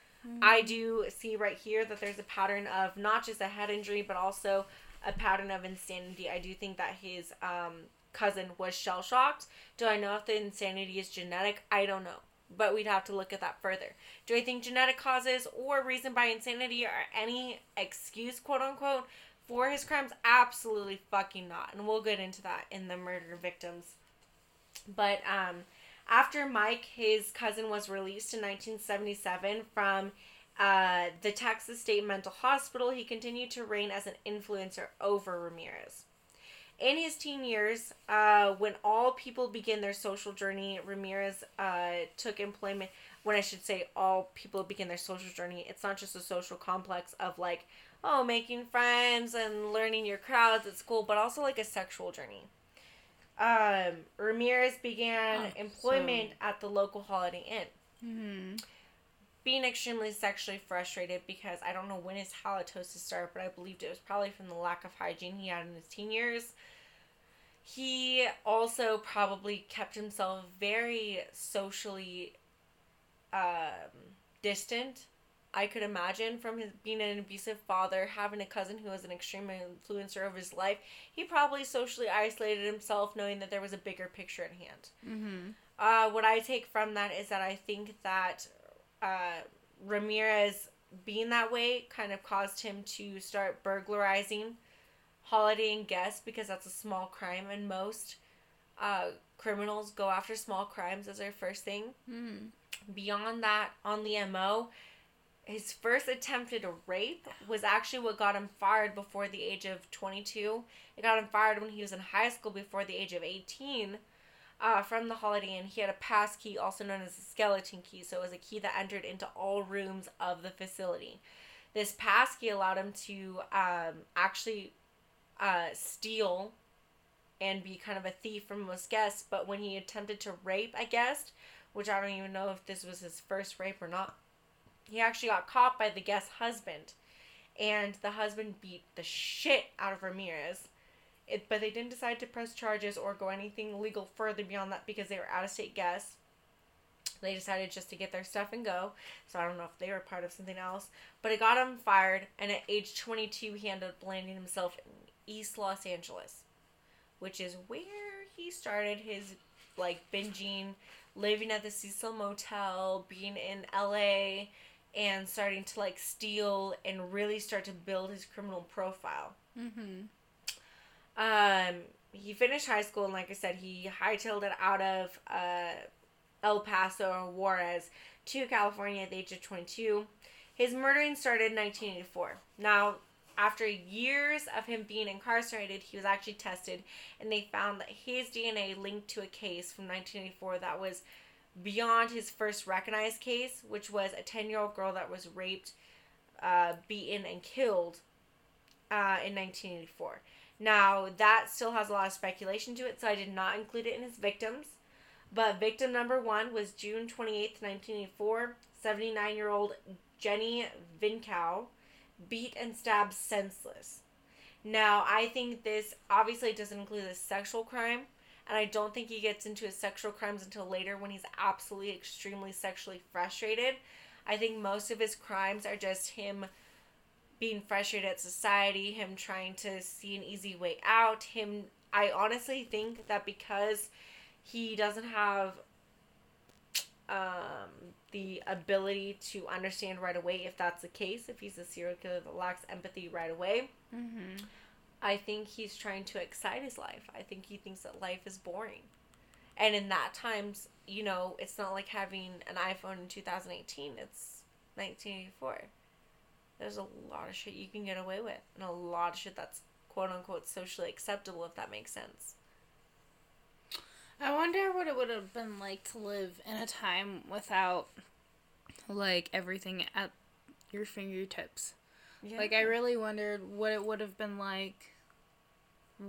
C: I do see right here that there's a pattern of not just a head injury, but also a pattern of insanity. I do think that his um, cousin was shell shocked. Do I know if the insanity is genetic? I don't know. But we'd have to look at that further. Do I think genetic causes or reason by insanity are any excuse, quote unquote, for his crimes? Absolutely fucking not. And we'll get into that in the murder victims. But um, after Mike, his cousin, was released in 1977 from uh, the Texas State Mental Hospital, he continued to reign as an influencer over Ramirez. In his teen years, uh, when all people begin their social journey, Ramirez uh, took employment. When I should say all people begin their social journey, it's not just a social complex of like, oh, making friends and learning your crowds at school, but also like a sexual journey. um, Ramirez began
B: Oh,
C: employment at the local Holiday Inn.
B: Mm-hmm.
C: Being extremely sexually frustrated because I don't know when his halitosis started, but I believed it was probably from the lack of hygiene he had in his teen years. He also probably kept himself very socially um, distant. I could imagine from his being an abusive father, having a cousin who was an extreme influencer of his life, he probably socially isolated himself, knowing that there was a bigger picture at hand.
B: Mm-hmm.
C: Uh, what I take from that is that I think that uh, Ramirez being that way kind of caused him to start burglarizing Holiday Inn guests because that's a small crime, and most uh, criminals go after small crimes as their first thing.
B: Mm-hmm.
C: Beyond that, on the MO, his first attempted rape was actually what got him fired before the age of 22. It got him fired when he was in high school before the age of 18 uh, from the Holiday Inn. He had a pass key, also known as a skeleton key, so it was a key that entered into all rooms of the facility. This pass key allowed him to um, actually uh, steal and be kind of a thief from most guests, but when he attempted to rape a guest, which I don't even know if this was his first rape or not, he actually got caught by the guest's husband. And the husband beat the shit out of Ramirez. It, but they didn't decide to press charges or go anything legal further beyond that because they were out of state guests. They decided just to get their stuff and go. So I don't know if they were part of something else. But it got him fired. And at age 22, he ended up landing himself East Los Angeles, which is where he started his like binging, living at the Cecil Motel, being in LA, and starting to like steal and really start to build his criminal profile.
B: Mm-hmm.
C: Um, he finished high school, and like I said, he hightailed it out of uh, El Paso or Juarez to California at the age of 22. His murdering started in 1984. Now, after years of him being incarcerated, he was actually tested, and they found that his DNA linked to a case from 1984 that was beyond his first recognized case, which was a 10 year old girl that was raped, uh, beaten, and killed uh, in 1984. Now, that still has a lot of speculation to it, so I did not include it in his victims. But victim number one was June 28th, 1984. 79 year old Jenny Vincow beat and stabbed senseless. Now, I think this obviously doesn't include a sexual crime, and I don't think he gets into his sexual crimes until later when he's absolutely extremely sexually frustrated. I think most of his crimes are just him being frustrated at society, him trying to see an easy way out, him I honestly think that because he doesn't have um, the ability to understand right away if that's the case, if he's a serial killer that lacks empathy right away,
B: Mm-hmm.
C: I think he's trying to excite his life. I think he thinks that life is boring. And in that times, you know, it's not like having an iPhone in 2018. It's 1984. There's a lot of shit you can get away with, and a lot of shit that's quote unquote socially acceptable, if that makes sense.
B: I wonder what it would have been like to live in a time without like everything at your fingertips.
C: Yeah.
B: Like I really wondered what it would have been like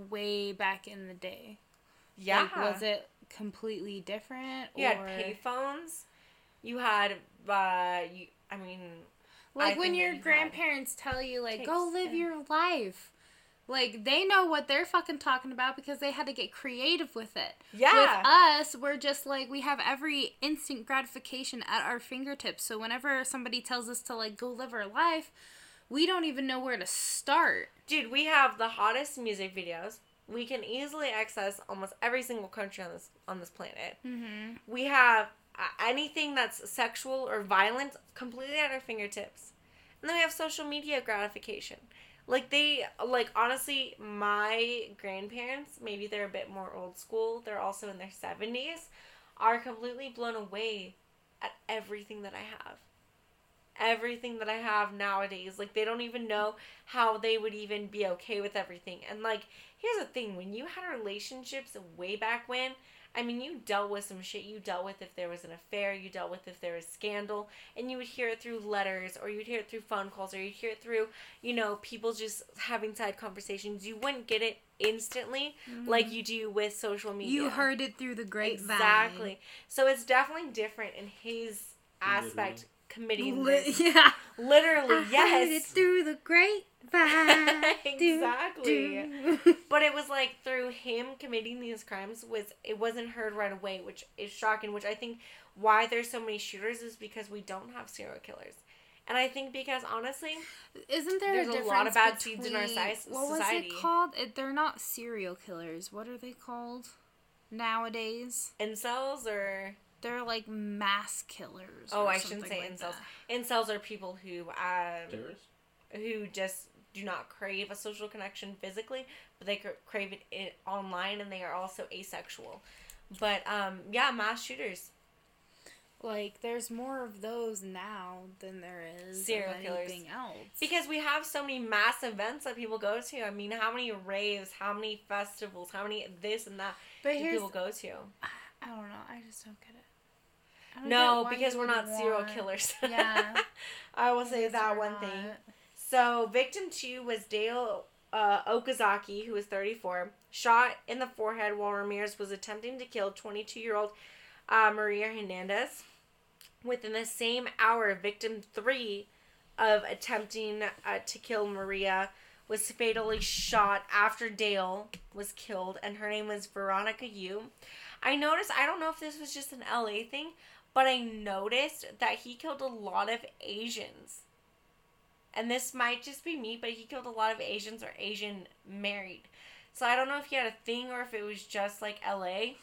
B: way back in the day.
C: yeah.
B: Like, was it completely different?
C: You had
B: or-
C: payphones. You had, uh, you. I mean,
B: Like
C: I
B: when your
C: had
B: grandparents tell you like go live
C: yeah.
B: your life. Like they know what they're fucking talking about because they had to get creative with it.
C: Yeah.
B: With us, we're just like we have every instant gratification at our fingertips. So whenever somebody tells us to like go live our life, we don't even know where to start.
C: dude, we have the hottest music videos. We can easily access almost every single country on this on this planet.
B: Mm-hmm.
C: We have uh, anything that's sexual or violent completely at our fingertips, and then we have social media gratification. Like they like honestly, my grandparents maybe they're a bit more old school. They're also in their seventies, are completely blown away at everything that I have everything that I have nowadays. Like they don't even know how they would even be okay with everything. And like here's the thing, when you had relationships way back when, I mean you dealt with some shit. You dealt with if there was an affair, you dealt with if there was scandal, and you would hear it through letters or you'd hear it through phone calls or you'd hear it through, you know, people just having side conversations. You wouldn't get it instantly mm-hmm. like you do with social media.
B: You heard it through the grapevine.
C: exactly. So it's definitely different in his aspect committing this.
B: yeah.
C: Literally,
B: I heard it
C: yes.
B: through the grapevine. Do,
C: Exactly. But it was like through him committing these crimes was it wasn't heard right away, which is shocking. Which I think why there's so many shooters is because we don't have serial killers, and I think because honestly,
B: Isn't there
C: There's
B: a
C: a lot of bad seeds in our
B: between-
C: soci-
B: What was it called? It, they're not serial killers. What are they called nowadays?
C: incels or
B: They're like mass killers.
C: oh,
B: or
C: I shouldn't say
B: like
C: incels.
B: that.
C: Incels are people who um
E: Terrorists?
C: who just do not crave a social connection physically, but they crave it in, online, and they are also asexual. But um, yeah, mass shooters.
B: Like, there's more of those now than there is
C: Serial killers.
B: anything else.
C: Because we have so many mass events that people go to. I mean, how many raves, how many festivals, how many this and that
B: but
C: do people go to?
B: I don't know. I just don't get it. Don't
C: No,
B: get
C: because we're not serial
B: want-
C: killers.
B: Yeah.
C: I will say that one thing. So, victim two was Dale uh, Okazaki, who was 34, shot in the forehead while Ramirez was attempting to kill 22 year old uh, Maria Hernandez. Within the same hour, victim three of attempting uh, to kill Maria was fatally shot after Dale was killed, and her name was Veronica Yu. I noticed, I don't know if this was just an LA thing, but I noticed that he killed a lot of Asians. And this might just be me, but he killed a lot of Asians or Asian married. So I don't know if he had a thing or if it was just like LA.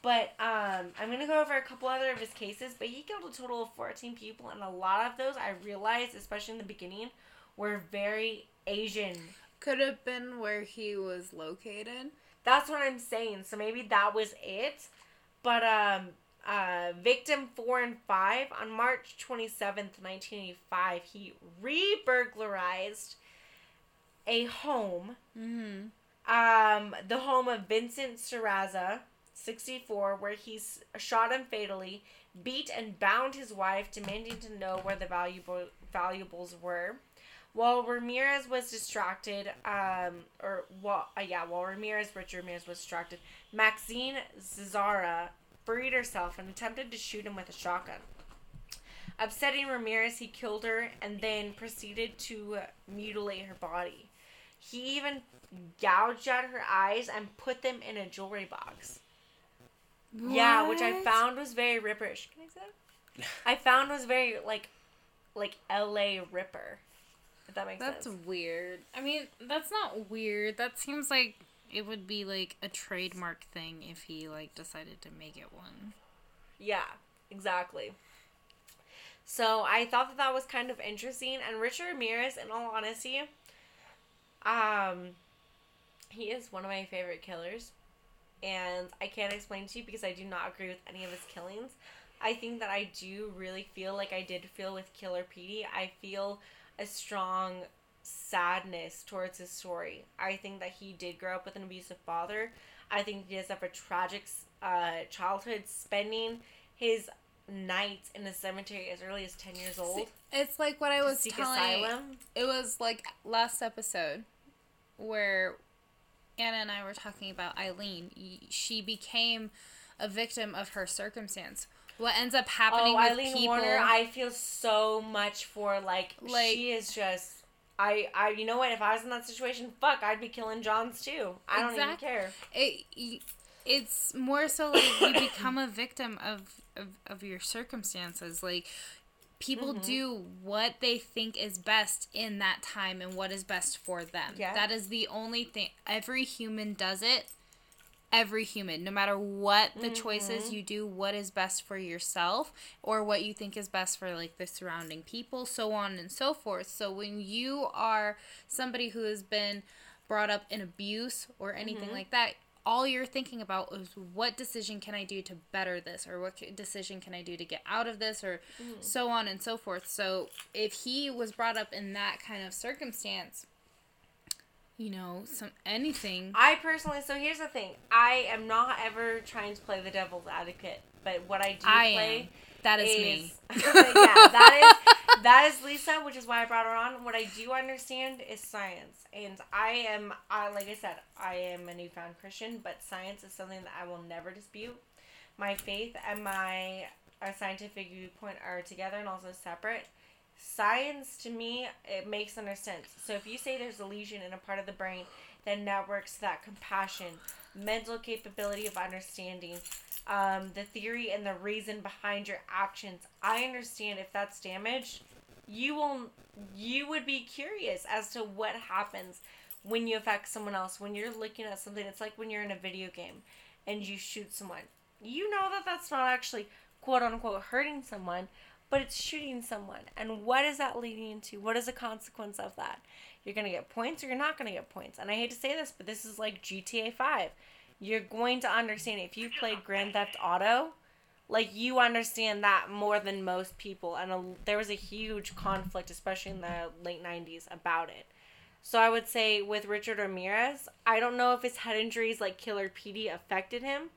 C: But um, I'm gonna go over a couple other of his cases. But he killed a total of 14 people, and a lot of those I realized, especially in the beginning, were very Asian.
B: Could have been where he was located.
C: That's what I'm saying. So maybe that was it. But um, uh, victim four and five on March 27th, 1985, he re-burglarized a home.
B: Mm-hmm.
C: Um, the home of Vincent Zazzara, 64, where he shot him fatally, beat and bound his wife, demanding to know where the valuable valuables were. While Ramirez was distracted, um, or while uh, yeah, while Ramirez, Richard Ramirez was distracted, Maxine Zazzara freed herself and attempted to shoot him with a shotgun. Upsetting Ramirez, he killed her and then proceeded to mutilate her body. He even gouged out her eyes and put them in a jewelry box. Yeah, which I found was very ripperish. Can I say that? I found was very like, like L.A. Ripper. If that makes
B: That's
C: sense.
B: That's weird. I mean, that's not weird. That seems like it would be like a trademark thing if he like decided to make it one.
C: Yeah, exactly. So I thought that that was kind of interesting, and Richard Ramirez, in all honesty, um, he is one of my favorite killers, and I can't explain to you because I do not agree with any of his killings. I think that I do really feel like I did feel with Killer Petey. I feel a strong sadness towards his story. I think that he did grow up with an abusive father. I think he does have a tragic uh, childhood, spending his nights in the cemetery as early as 10 years old.
B: It's like what I was telling.
C: asylum.
B: It was like last episode where Anna and I were talking about Aileen. She became a victim of her circumstance. What ends up happening
C: Oh,
B: with
C: Aileen
B: people?
C: Warner, I feel so much for like,
B: Like-
C: she is just. I, I, you know what? If I was in that situation, fuck, I'd be killing Johns too. I don't even care.
B: it it's more so like you become a victim of, of of your circumstances like people
C: Mm-hmm.
B: do what they think is best in that time and what is best for them
C: Yeah.
B: that is the only thing every human does it every human no matter what the
C: Mm-hmm.
B: choices you do what is best for yourself or what you think is best for like the surrounding people so on and so forth so when you are somebody who has been brought up in abuse or anything
C: Mm-hmm.
B: like that all you're thinking about is what decision can I do to better this or what decision can I do to get out of this or
C: Mm-hmm.
B: so on and so forth. So if he was brought up in that kind of circumstance, you know, some anything
C: I personally, so here's the thing. I am not ever trying to play the devil's advocate, but what I do
B: I
C: play
B: am. That is
C: is
B: me.
C: yeah, that is that is Lisa, which is why I brought her on. What I do understand is science, and I am, I like I said, I am a newfound Christian, but science is something that I will never dispute. My faith and my our scientific viewpoint are together and also separate. Science to me it makes under sense. So if you say there's a lesion in a part of the brain that networks that compassion, mental capability of understanding, um, the theory and the reason behind your actions, I understand if that's damaged, you will you would be curious as to what happens when you affect someone else. When you're looking at something, it's like when you're in a video game and you shoot someone. You know that that's not actually quote unquote hurting someone, but it's shooting someone. And what is that leading into? What is the consequence of that? You're going to get points or you're not going to get points. And I hate to say this, but this is like GTA 5. You're going to understand if you played Grand Theft Auto, like you understand that more than most people. And a, there was a huge conflict, especially in the late 90s, about it. So I would say with Richard Ramirez, I don't know if his head injuries like Killer PD affected him,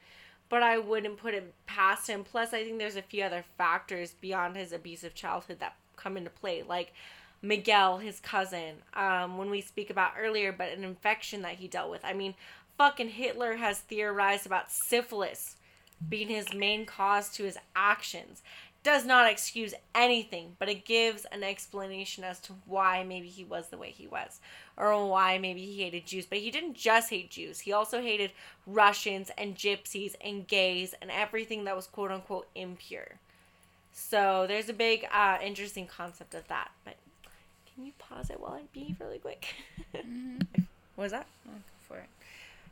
C: but I wouldn't put it past him. Plus, I think there's a few other factors beyond his abusive childhood that come into play, like Miguel, his cousin, um, when we speak about earlier, but an infection that he dealt with. I mean, fucking Hitler has theorized about syphilis being his main cause to his actions. Does not excuse anything, but it gives an explanation as to why maybe he was the way he was, or why maybe he hated Jews. But he didn't just hate Jews, he also hated Russians and gypsies and gays and everything that was quote unquote impure. So there's a big, uh, interesting concept of that. But can you pause it while I beep really quick?
B: Mm-hmm.
C: what was that?
B: Oh, go for it.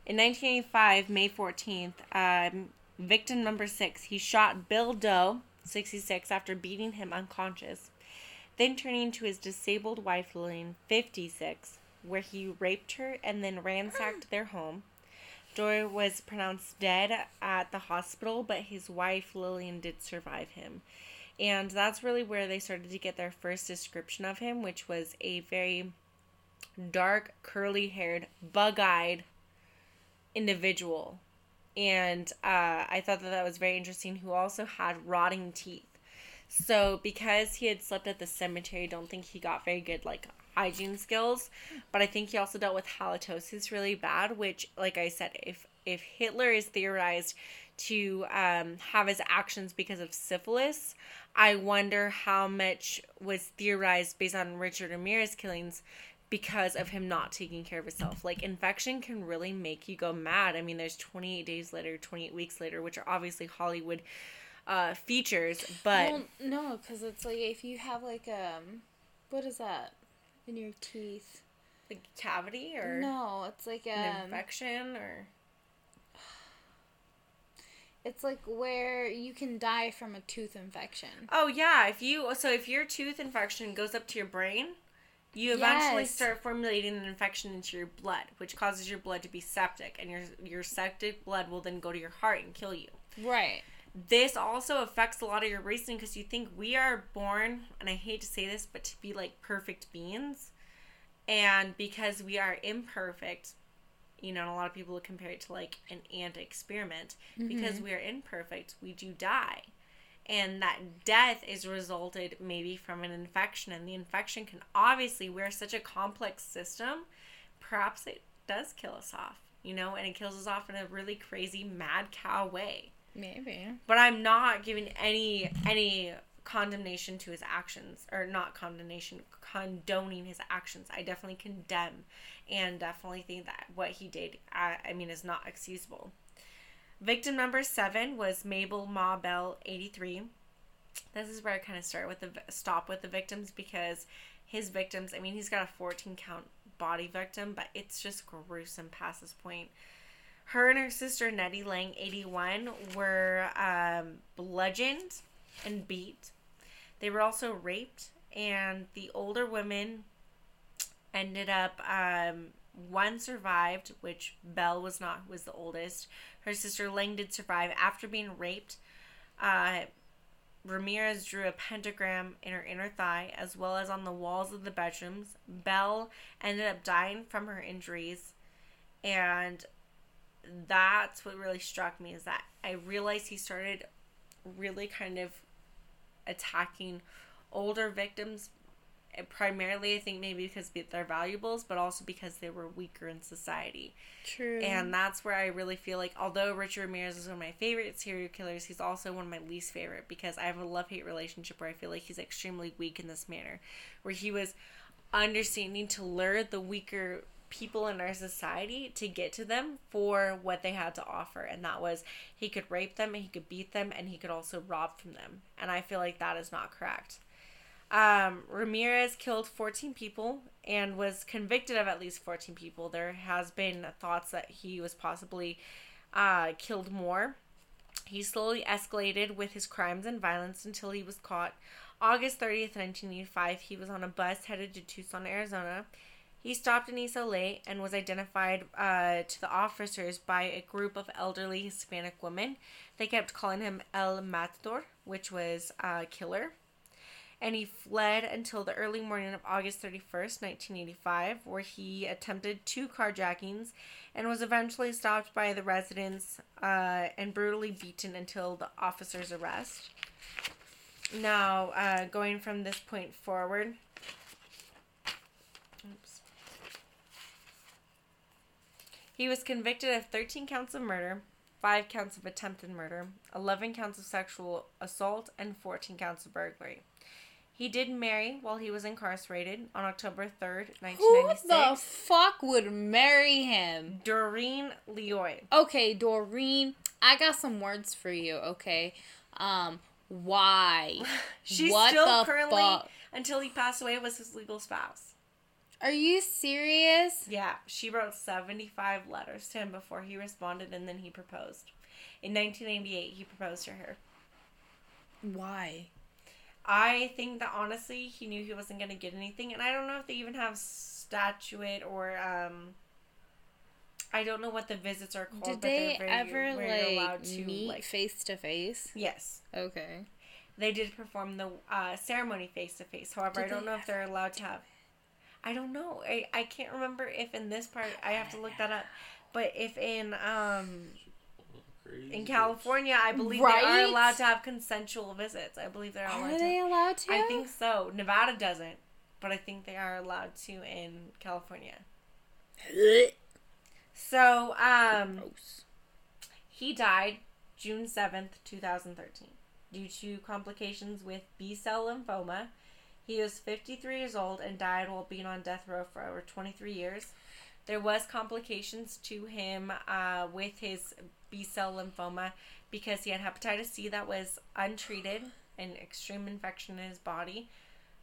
C: In 1985, May 14th, um, victim number six, he shot Bill Doi, 66, after beating him unconscious. Then turning to his disabled wife, Lillian, 56, where he raped her and then ransacked their home. Doi was pronounced dead at the hospital, but his wife, Lillian, did survive him. And that's really where they started to get their first description of him, which was a very dark, curly haired, bug eyed individual. And uh, I thought that that was very interesting, who also had rotting teeth. So, because he had slept at the cemetery, don't think he got very good, like, hygiene skills. But I think he also dealt with halitosis really bad, which, like I said, if if Hitler is theorized to um, have his actions because of syphilis, I wonder how much was theorized based on Richard Ramirez killings because of him not taking care of himself. Like infection can really make you go mad. I mean, there's 28 days later, 28 weeks later, which are obviously Hollywood uh, features, but
B: Well, no, because it's like if you have like um, what is that in your teeth?
C: Like cavity or
B: No, it's like
C: an
B: um,
C: infection or
B: it's like where you can die from a tooth infection.
C: oh yeah, if you so if your tooth infection goes up to your brain, you eventually
B: Yes.
C: start formulating an infection into your blood, which causes your blood to be septic, and your your septic blood will then go to your heart and kill you.
B: Right.
C: this also affects a lot of your reasoning because you think we are born, and I hate to say this, but to be like perfect beings. And because we are imperfect, you know, and a lot of people compare it to like an ant experiment. Because mm-hmm. we are imperfect, we do die. And that death is resulted maybe from an infection. And the infection can obviously, we're such a complex system, perhaps it does kill us off, you know, and it kills us off in a really crazy mad cow way
B: Maybe.
C: but I'm not giving any any condemnation to his actions or not condemnation condoning his actions I definitely condemn and definitely think that what he did I, I mean is not excusable victim number seven was Mabel Ma Bell 83 this is where I kind of start with the stop with the victims because his victims I mean he's got a 14 count body victim but it's just gruesome past this point her and her sister Nettie Lang, 81, were um, bludgeoned and beat. They were also raped, and the older women ended up. Um, one survived, which Belle was not, was the oldest. Her sister Lang did survive after being raped. Uh, Ramirez drew a pentagram in her inner thigh as well as on the walls of the bedrooms. Belle ended up dying from her injuries, and that's what really struck me is that I realized he started really kind of attacking older victims primarily I think maybe because they're valuables, but also because they were weaker in society.
B: True.
C: And that's where I really feel like, although Richard Ramirez is one of my favorite serial killers, he's also one of my least favorite because I have a love hate relationship where I feel like he's extremely weak in this manner, where he was understanding to lure the weaker people in our society to get to them for what they had to offer. And that was he could rape them, and he could beat them, and he could also rob from them. And I feel like that is not correct. Um, Ramirez killed 14 people and was convicted of at least 14 people. There has been thoughts that he was possibly uh, killed more. He slowly escalated with his crimes and violence until he was caught. August 30th, 1985, he was on a bus headed to Tucson, Arizona. He stopped in East LA and was identified uh, to the officers by a group of elderly Hispanic women. They kept calling him El Matador, which was uh, killer and he fled until the early morning of August 31st, 1985, where he attempted two carjackings and was eventually stopped by the residents uh, and brutally beaten until the officer's arrest. Now, uh, going from this point forward, oops. He was convicted of 13 counts of murder, 5 counts of attempted murder, 11 counts of sexual assault, and 14 counts of burglary. He did marry while he was incarcerated on October 3rd,
B: Who
C: 1996.
B: the fuck would marry him?
C: Doreen Lioy.
B: Okay, Doreen, I got some words for you, okay? Um, why?
C: She's
B: What
C: still currently,
B: fuck?
C: until he passed away, was his legal spouse.
B: Are you serious?
C: Yeah, she wrote 75 letters to him before he responded and then he proposed. In 1998, he proposed to her.
B: Why?
C: I think that honestly, he knew he wasn't going to get anything, and I don't know if they even have statuette or um. I don't know what the visits are called.
B: Did
C: but
B: they
C: very,
B: ever
C: very
B: like
C: to,
B: meet
C: like-
B: face to face?
C: Yes,
B: Okay.
C: they did perform the uh, ceremony face to face. However,
B: Did
C: I don't know if they're allowed to have. I don't know. I, I can't remember if in this part I have to look that up. But if in um in California, I believe they are allowed to have consensual visits. I believe they're allowed
B: Are
C: to.
B: they allowed to?
C: I think so. Nevada doesn't, but I think they are allowed to in California. So, um,
B: Gross.
C: he died June 7th, 2013, due to complications with B cell lymphoma. He was 53 years old and died while being on death row for over 23 years. There was complications to him uh, with his B cell lymphoma because he had hepatitis C that was untreated and extreme infection in his body.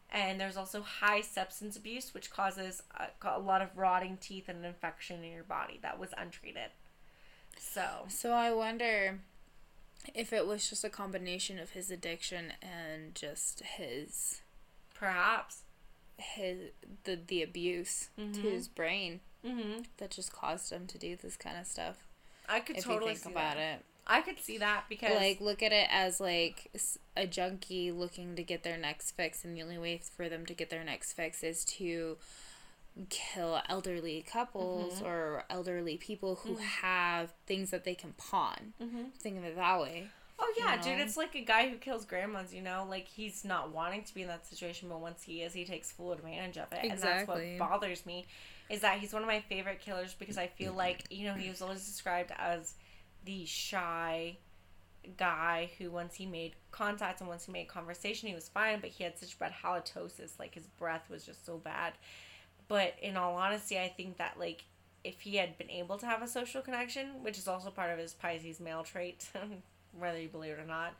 C: And there's also high substance abuse, which causes a, a lot of rotting teeth and infection in your body that was untreated. So,
B: So I wonder if it was just a combination of his addiction and just his
C: perhaps.
B: his the the abuse to
C: Mhm.
B: his brain
C: Mm-hmm.
B: that just caused him to do this kind of stuff.
C: I could totally
B: think
C: see
B: about
C: that.
B: it.
C: I could see that because
B: like look at it as like a junkie looking to get their next fix and the only way for them to get their next fix is to kill elderly couples
C: Mm-hmm.
B: or elderly people who have things that they can pawn
C: Mhm.
B: think of it that way
C: Oh yeah,
B: you
C: dude, it's like a guy who kills grandmas, you know? Like he's not wanting to be in that situation, but once he is, he takes full advantage of it. And that's what bothers me is that he's one of my favorite killers because I feel like, you know, he was always described as the shy guy who once he made contact and once he made conversation, he was fine, but he had such bad halitosis, like his breath was just so bad. But in all honesty, I think that like if he had been able to have a social connection, which is also part of his Pisces male trait, whether you believe it or not,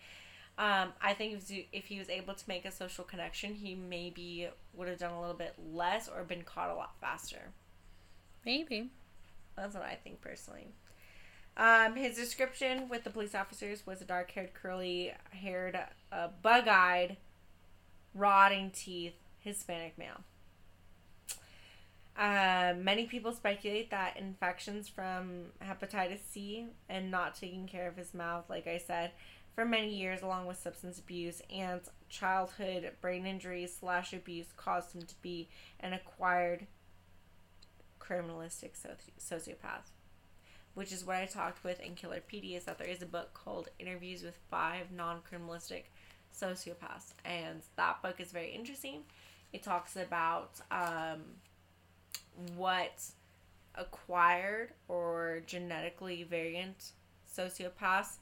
C: um, I think if he, if he was able to make a social connection, he maybe would have done a little bit less or been caught a lot faster.
B: maybe
C: That's what I think personally. Um, his description with the police officers was a dark haired, curly haired, uh, bug eyed, rotting teeth Hispanic male. Uh, many people speculate that infections from hepatitis C and not taking care of his mouth, like I said, for many years, along with substance abuse and childhood brain injuries slash abuse, caused him to be an acquired criminalistic soci- sociopath. Which is what I talked with in Killer PD is that there is a book called Interviews with Five Non Criminalistic sociopaths, and that book is very interesting. It talks about um, what acquired or genetically variant sociopaths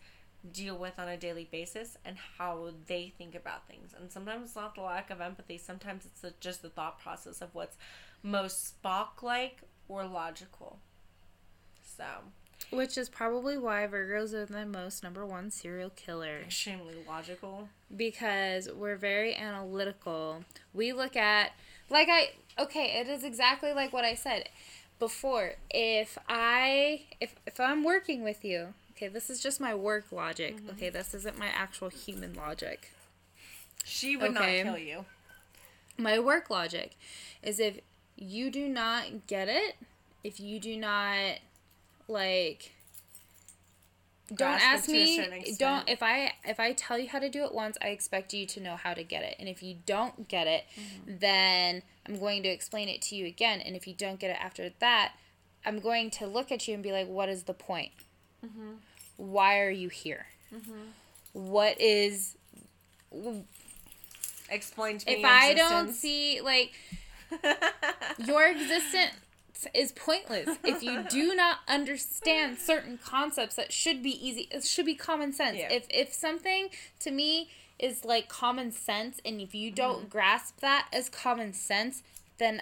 C: deal with on a daily basis and how they think about things. And sometimes it's not the lack of empathy, sometimes it's the, just the thought process of what's most Spock like or logical. So,
B: Which is probably why Virgos are the most number one serial killer.
C: extremely logical.
B: because we're very analytical. We look at like I okay, it is exactly like what I said before. If I if if I'm working with you, okay, this is just my work logic. Mm-hmm. Okay, this isn't my actual human logic.
C: She would
B: Okay.
C: not kill you.
B: My work logic is if you do not get it, if you do not like don't ask me. don't if i if i tell you how to do it once i expect you to know how to get it. And if you don't get it
C: Mm-hmm.
B: then i'm going to explain it to you again. And if you don't get it after that i'm going to look at you and be like what is the point?
C: Mm-hmm.
B: why are you here? What is
C: Explain to me.
B: if i don't see like your existence is pointless if you do not understand certain concepts that should be easy it should be common sense
C: Yeah.
B: if if something to me is like common sense and if you don't
C: Mm-hmm.
B: grasp that as common sense then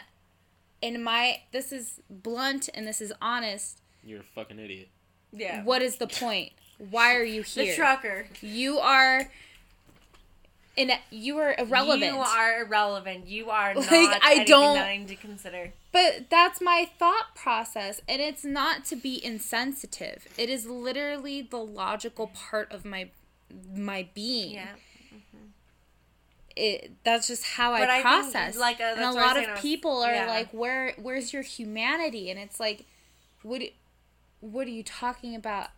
B: in my this is blunt and this is honest
E: You're a fucking idiot.
C: yeah,
B: what is the point why are you here?
C: the trucker.
B: you are in you are irrelevant
C: You are irrelevant. You are
B: Like,
C: not
B: I don't-
C: need to consider.
B: But that's my thought process, and it's not to be insensitive. It is literally the logical part of my my being.
C: Yeah.
B: It that's just how
C: But
B: I
C: I think,
B: process.
C: like, uh,
B: and a
C: that's what I was
B: lot of
C: was-
B: people are
C: yeah.
B: like, "Where where's your humanity?" And it's like, what what are you talking about?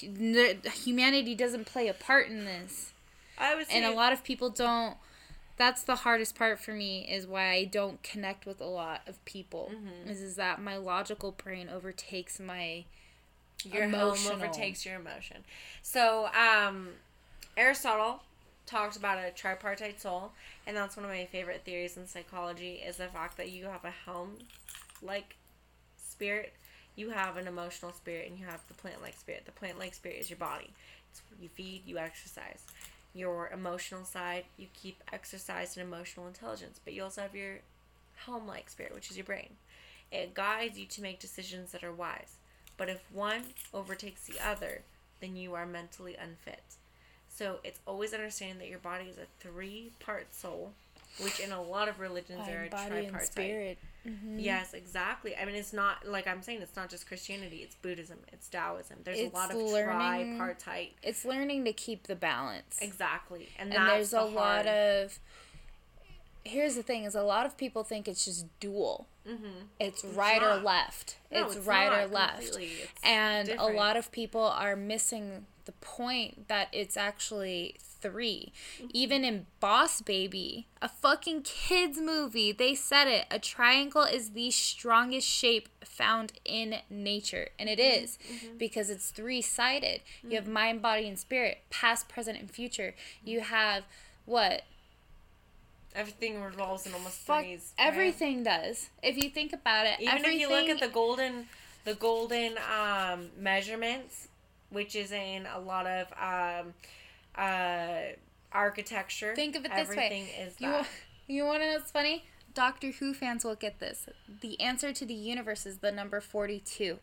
B: Hu- Humanity doesn't play a part in this
C: I was
B: and a lot of people don't that's the hardest part for me is why i don't connect with a lot of people
C: Mm-hmm.
B: is, is that my logical brain overtakes my
C: your
B: emotional.
C: home overtakes your emotion. So, um, Aristotle talks about a tripartite soul, and that's one of my favorite theories in psychology is the fact that you have a helm like spirit, you have an emotional spirit, and you have the plant like spirit. The plant like spirit is your body. It's what you feed, you exercise. Your emotional side, you keep exercise and emotional intelligence, but you also have your home like spirit, which is your brain. It guides you to make decisions that are wise. But if one overtakes the other, then you are mentally unfit. So it's always understanding that your body is a three part soul, which in a lot of religions are a
B: body and
C: tripartite.
B: Spirit
C: Yes, exactly. I mean, it's not like I'm saying. It's not just Christianity. It's Buddhism. It's Taoism. There's
B: It's
C: a lot of
B: learning-
C: tripartite.
B: it's learning to keep the balance
C: Exactly, and,
B: and
C: that's
B: there's
C: the
B: a lot of here's the thing is a lot of people think it's just dual
C: Mhm.
B: it's right or left
C: No,
B: it's,
C: it's
B: right or left.
C: It's
B: and
C: different.
B: a lot of people are missing the point that it's actually 3
C: Mm-hmm.
B: even in boss baby a fucking kids movie they said it a triangle is the strongest shape found in nature and it is, Mm-hmm. because it's three sided you have mind body and spirit past present and future you have what
C: everything revolves in almost
B: fuck
C: threes. right?
B: everything does if you think about it
C: Even if you look at the golden, the golden um, measurements, which is in a lot of um, uh, architecture.
B: Think of it this way.
C: everything is
B: You,
C: that.
B: you want to know what's funny? Doctor Who fans will get this. The answer to the universe is the number 42.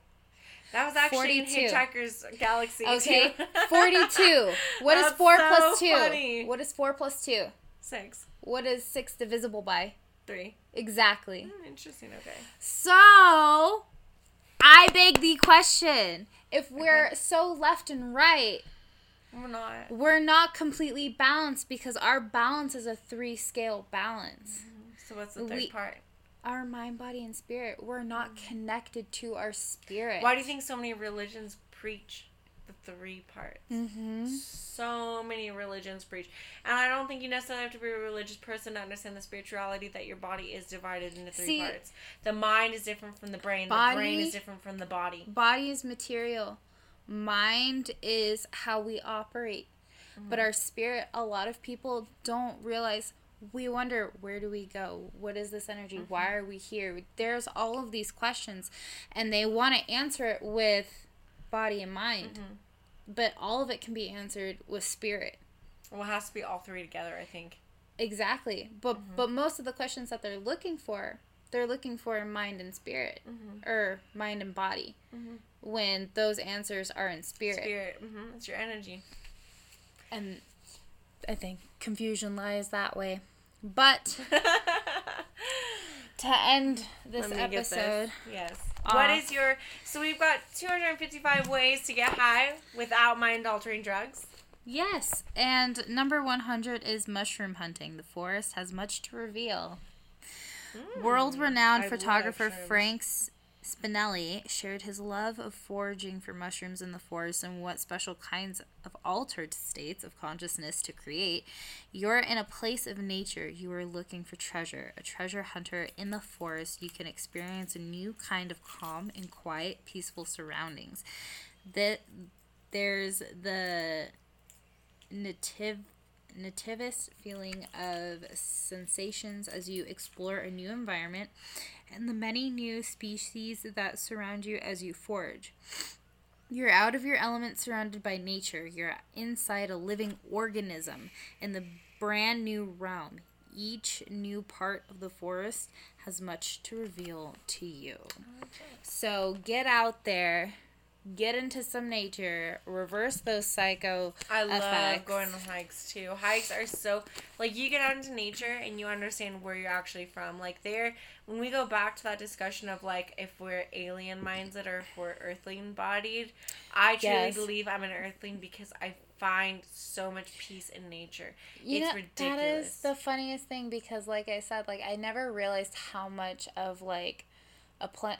C: That was actually
B: 42.
C: in Hitchhiker's Galaxy.
B: Okay, 42. What is
C: That's
B: 4
C: so
B: plus 2?
C: funny.
B: What is 4 plus 2?
C: Six,
B: What is 6 divisible by?
C: three.
B: Exactly.
C: Hmm, interesting. Okay.
B: So, I beg the question. If we're so left and right,
C: We're not.
B: we're not completely balanced because our balance is a three scale balance.
C: So what's the third
B: We-
C: part?
B: Our mind, body, and spirit, we're not connected to our spirit.
C: Why do you think so many religions preach the three parts?
B: Mm-hmm.
C: So many religions preach, and I don't think you necessarily have to be a religious person to understand the spirituality that your body is divided into three
B: See-
C: parts. The mind is different from the brain.
B: Body-
C: the brain is different from the body.
B: Body is material. Mind is how we operate. But mm-hmm. our spirit, a lot of people don't realize. We wonder where do we go? What is this energy? Why mm-hmm. are we here? There's all of these questions, and they want to answer it with body and mind, mm-hmm. but all of it can be answered with spirit.
C: Well, it has to be all three together, I think.
B: Exactly. But but most of the questions that they're looking for, they're looking for mind and spirit or mind and body. When those answers are in spirit.
C: Spirit. hmm It's your energy.
B: And I think confusion lies that way. But to end this
C: get this.
B: episode,
C: Yes. what
B: off.
C: is your. So we've got 255 ways to get high without mind altering drugs.
B: yes. And number 100 is mushroom hunting. The forest has much to reveal. World renowned photographer. Frank Spinelli shared his love of foraging for mushrooms in the forest and what special kinds of altered states of consciousness to create. You're in a place of nature. You are looking for treasure. A treasure hunter in the forest, you can experience a new kind of calm and quiet, peaceful surroundings. That there's the native nativist feeling of sensations as you explore a new environment and the many new species that surround you as you forage. You're out of your element surrounded by nature. You're inside a living organism in the brand new realm. Each new part of the forest has much to reveal to you. So get out there, get into some nature, reverse those psycho
C: I love
B: effects.
C: going on hikes too. Hikes are so like you get out into nature and you understand where you're actually from. Like there, when we go back to that discussion of like if we're alien minded or if we're earthling bodied, I truly
B: Yes.
C: believe I'm an earthling because I find so much peace in nature.
B: You
C: it's
B: know,
C: ridiculous.
B: That is the funniest thing because, like I said, like I never realized how much of like a plant.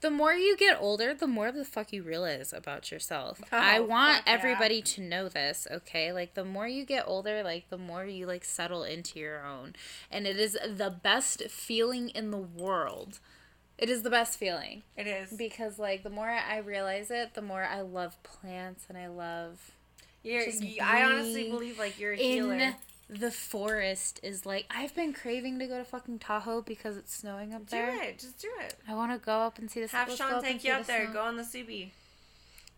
B: The more you get older, the more the fuck you realize about yourself. Oh, I
C: Oh,
B: want
C: fuck yeah.
B: everybody to know this, okay? Like the more you get older, like the more you like settle into your own, and it is the best feeling in the world. It is the best feeling
C: it is.
B: because like the more I realize it, the more I love plants and I love
C: you, I honestly believe like you're a healer.
B: The forest is like I've been craving to go to fucking Tahoe because it's snowing up
C: Do
B: there.
C: Do it. Just do it.
B: I want to go up and see the
C: Have
B: let's
C: Sean take you up there.
B: snow.
C: Go on the Subi.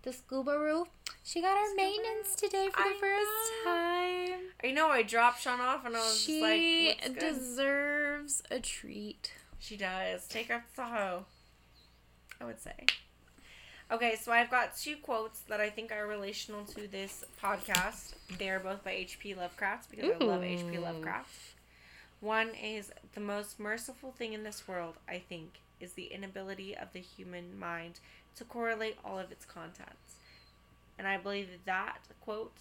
B: The scuba roof. She got her maintenance today for the
C: I
B: first time.
C: You know, I dropped Sean off and I was
B: She
C: just like, "Looks good."
B: deserves a treat.
C: She does. Take her up to Tahoe. I would say. Okay, so I've got two quotes that I think are relational to this podcast. They are both by H.P. Lovecraft because I love H.P. Lovecraft. One is the most merciful thing in this world, I think, is the inability of the human mind to correlate all of its contents. And I believe that that quote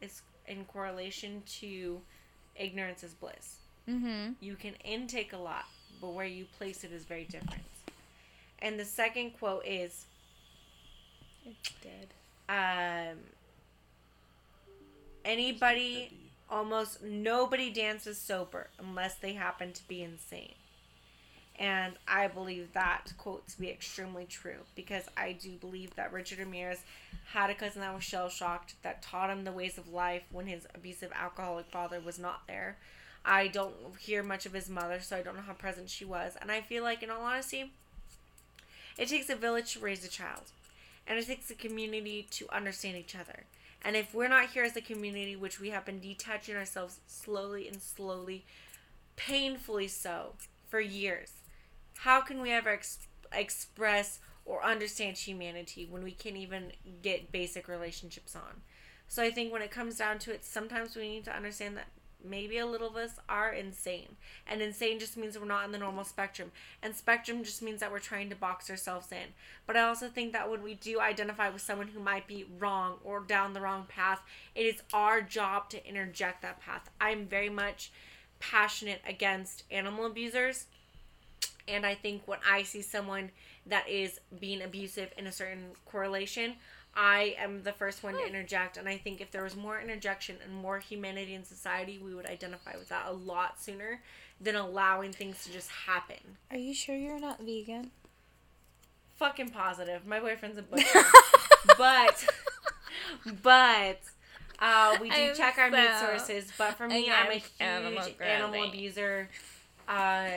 C: is in correlation to ignorance is bliss
B: Mm-hmm.
C: you can intake a lot, but where you place it is very different. And the second quote is
B: It's dead.
C: um, anybody, almost nobody dances sober unless they happen to be insane. And I believe that quote to be extremely true because I do believe that Richard Ramirez had a cousin that was shell shocked that taught him the ways of life when his abusive alcoholic father was not there. I don't hear much of his mother, so I don't know how present she was. And I feel like, in all honesty, it takes a village to raise a child, and it takes a community to understand each other. And if we're not here as a community, which we have been detaching ourselves slowly and slowly, painfully so, for years, how can we ever ex- express or understand humanity when we can't even get basic relationships on? So I think when it comes down to it, sometimes we need to understand that maybe a little of us are insane. And insane just means we're not in the normal spectrum. And spectrum just means that we're trying to box ourselves in. But I also think that when we do identify with someone who might be wrong or down the wrong path, it is our job to interject that path. I'm very much passionate against animal abusers. And I think when I see someone that is being abusive in a certain correlation, I am the first one to interject. And I think if there was more interjection and more humanity in society, we would identify with that a lot sooner than allowing things to just happen.
B: Are you sure you're not vegan?
C: Fucking positive. My boyfriend's a butcher. but, but, Uh, we do
B: I'm
C: check our meat sources, but for me, I'm a
B: against animal
C: huge animal
B: cruelty.
C: abuser. Uh,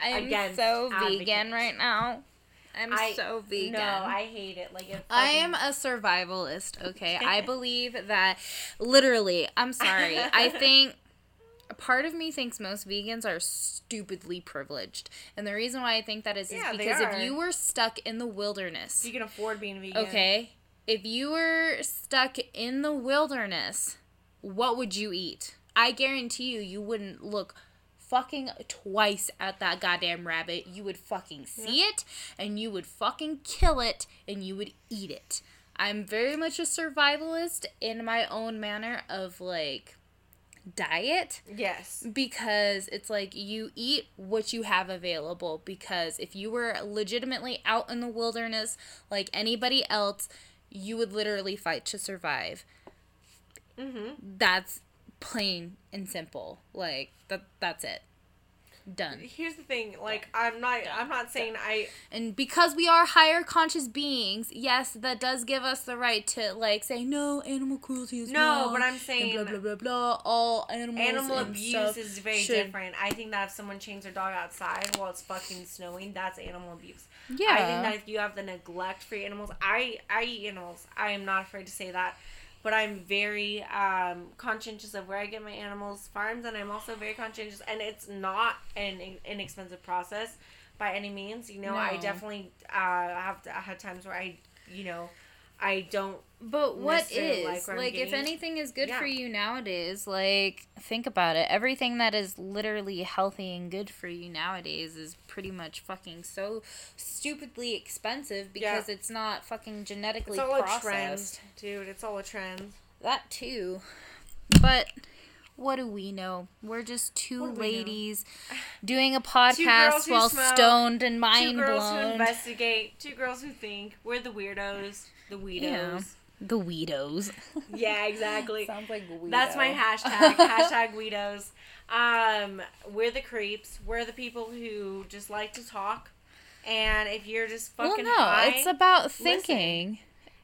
B: I'm so
C: advocate.
B: vegan right now. I'm
C: I-
B: so vegan.
C: No, I hate it. Like
B: I am a survivalist, okay? I believe that literally, I'm sorry. I think a part of me thinks most vegans are stupidly privileged. And the reason why I think that is,
C: Yeah,
B: because if you were stuck in the wilderness,
C: You can afford being vegan.
B: okay? If you were stuck in the wilderness, what would you eat? I guarantee you, you wouldn't look fucking twice at that goddamn rabbit. You would fucking see it and you would fucking kill it and you would eat it. I'm very much a survivalist in my own manner of like diet
C: Yes.
B: because it's like you eat what you have available because if you were legitimately out in the wilderness like anybody else you would literally fight to survive
C: Mm-hmm.
B: that's plain and simple like that that's it done
C: Here's the thing. Like I'm not. I'm not saying I.
B: and because we are higher conscious beings yes that does give us the right to like say no animal cruelty is
C: No,
B: wrong,
C: but I'm saying
B: blah blah blah blah all animals
C: Animal abuse is very
B: should-
C: different. I think that if someone chains their dog outside while it's fucking snowing, that's animal abuse.
B: yeah
C: I think that if you have the neglect for your animals, I I eat animals. I am not afraid to say that, but I'm very um, conscientious of where I get my animals farms, and I'm also very conscientious. And it's not an inexpensive process by any means. You know, I definitely uh, have I had times where I, you know, I don't.
B: But what is
C: like
B: like, if anything is good
C: Yeah.
B: for you nowadays? Like think about it. Everything that is literally healthy and good for you nowadays is pretty much fucking so stupidly expensive because it's not fucking genetically
C: It's all a trend,
B: processed.
C: dude. It's all a trend.
B: That too. But what do we know? We're just two
C: know?
B: ladies doing a podcast while
C: smoke,
B: stoned and mind
C: two
B: mind
C: girls who
B: blown.
C: investigate. Two girls who think. We're the weirdos. The weirdos.
B: The Weedos.
C: Yeah, exactly.
B: Sounds like Guido.
C: That's my hashtag. hashtag Guidos. Um, we're the creeps. We're the people who just like to talk. And if you're just
B: Well,
C: fucking
B: no,
C: high,
B: it's about
C: listen.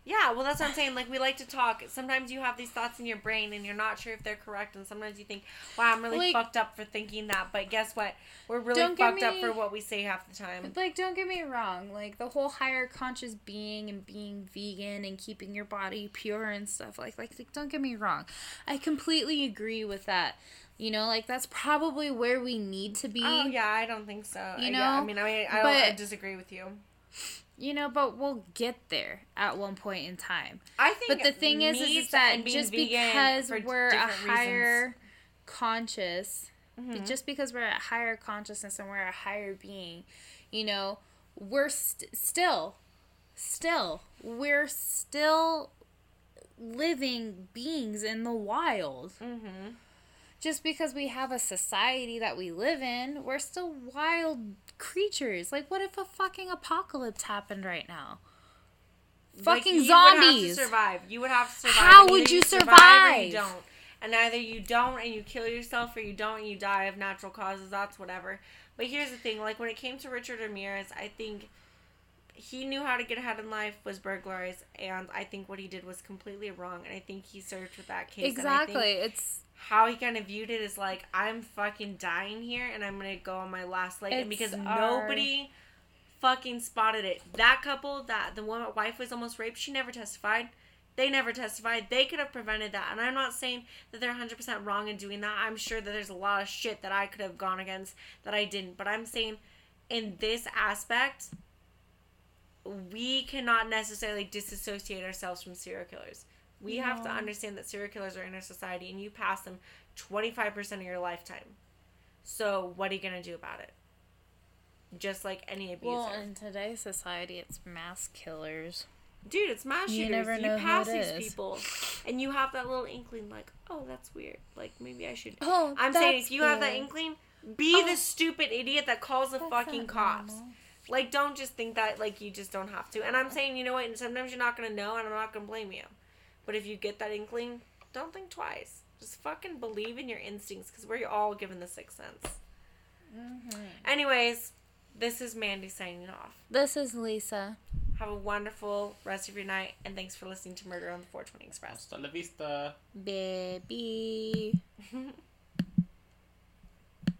C: Yeah. Well, that's what I'm saying. Like we like to talk. Sometimes you have these thoughts in your brain, and you're not sure if they're correct. And sometimes you think, "Wow, I'm really
B: Like-
C: fucked up for thinking that." But guess what? We're really fucked up for what we say half the time.
B: Like, don't get me wrong. Like, the whole higher conscious being and being vegan and keeping your body pure and stuff. Like, like, like, don't get me wrong. I completely agree with that. You know, like, that's probably where we need to be.
C: Oh yeah, I don't think so.
B: You
C: Uh, yeah, I mean, I, I, don't, I disagree with you.
B: You know, but we'll get there at one point in time.
C: I think.
B: But the thing is, is, is that just because we're a
C: different reasons-
B: higher conscious,
C: Mhm.
B: just because we're a higher consciousness and we're a higher being, you know, we're st- still, still, we're still living beings in the wild.
C: Mhm.
B: Just because we have a society that we live in, we're still wild creatures. Like, what if a fucking apocalypse happened right now?
C: Like,
B: Fucking
C: you would have to
B: zombies.
C: survive. You would have to survive.
B: How would
C: either
B: you
C: or
B: survive?
C: you don't. And either you don't and you kill yourself, or you don't and you die of natural causes. That's whatever. But here's the thing: like when it came to Richard Ramirez, I think he knew how to get ahead in life was burglarize, and I think what he did was completely wrong. And I think he served with that case. And I think
B: Exactly. It's
C: how he kind of viewed it is like I'm fucking dying here and I'm gonna go on my last leg and because
B: our-
C: nobody fucking spotted it. That couple that the woman wife was almost raped, she never testified. They never testified. They could have prevented that. And I'm not saying that they're 100% wrong in doing that. I'm sure that there's a lot of shit that I could have gone against that I didn't. But I'm saying in this aspect, we cannot necessarily disassociate ourselves from serial killers. We have to understand that serial killers are in our society and you pass them 25% of your lifetime. So, what are you going to do about it? Just like any abuser.
B: well in today's society, it's mass killers.
C: Dude, it's mass shooters.
B: You never
C: You
B: know who
C: pass
B: it
C: these
B: is.
C: people and you have that little inkling like, oh, that's weird. Like, maybe I should.
B: Oh,
C: I'm saying if you have that inkling, be
B: Oh.
C: the stupid idiot that calls the fucking cops.
B: normal.
C: Like, don't just think that, like, you just don't have to. And I'm saying, you know what? And sometimes you're not going to know, and I'm not going to blame you. But if you get that inkling, don't think twice. Just fucking believe in your instincts because we're all given the sixth sense.
B: Mm-hmm.
C: Anyways, this is Mandy signing off.
B: This is Lisa.
C: Have a wonderful rest of your night, and thanks for listening to Murder on the 420 Express.
E: Hasta la vista.
B: Baby.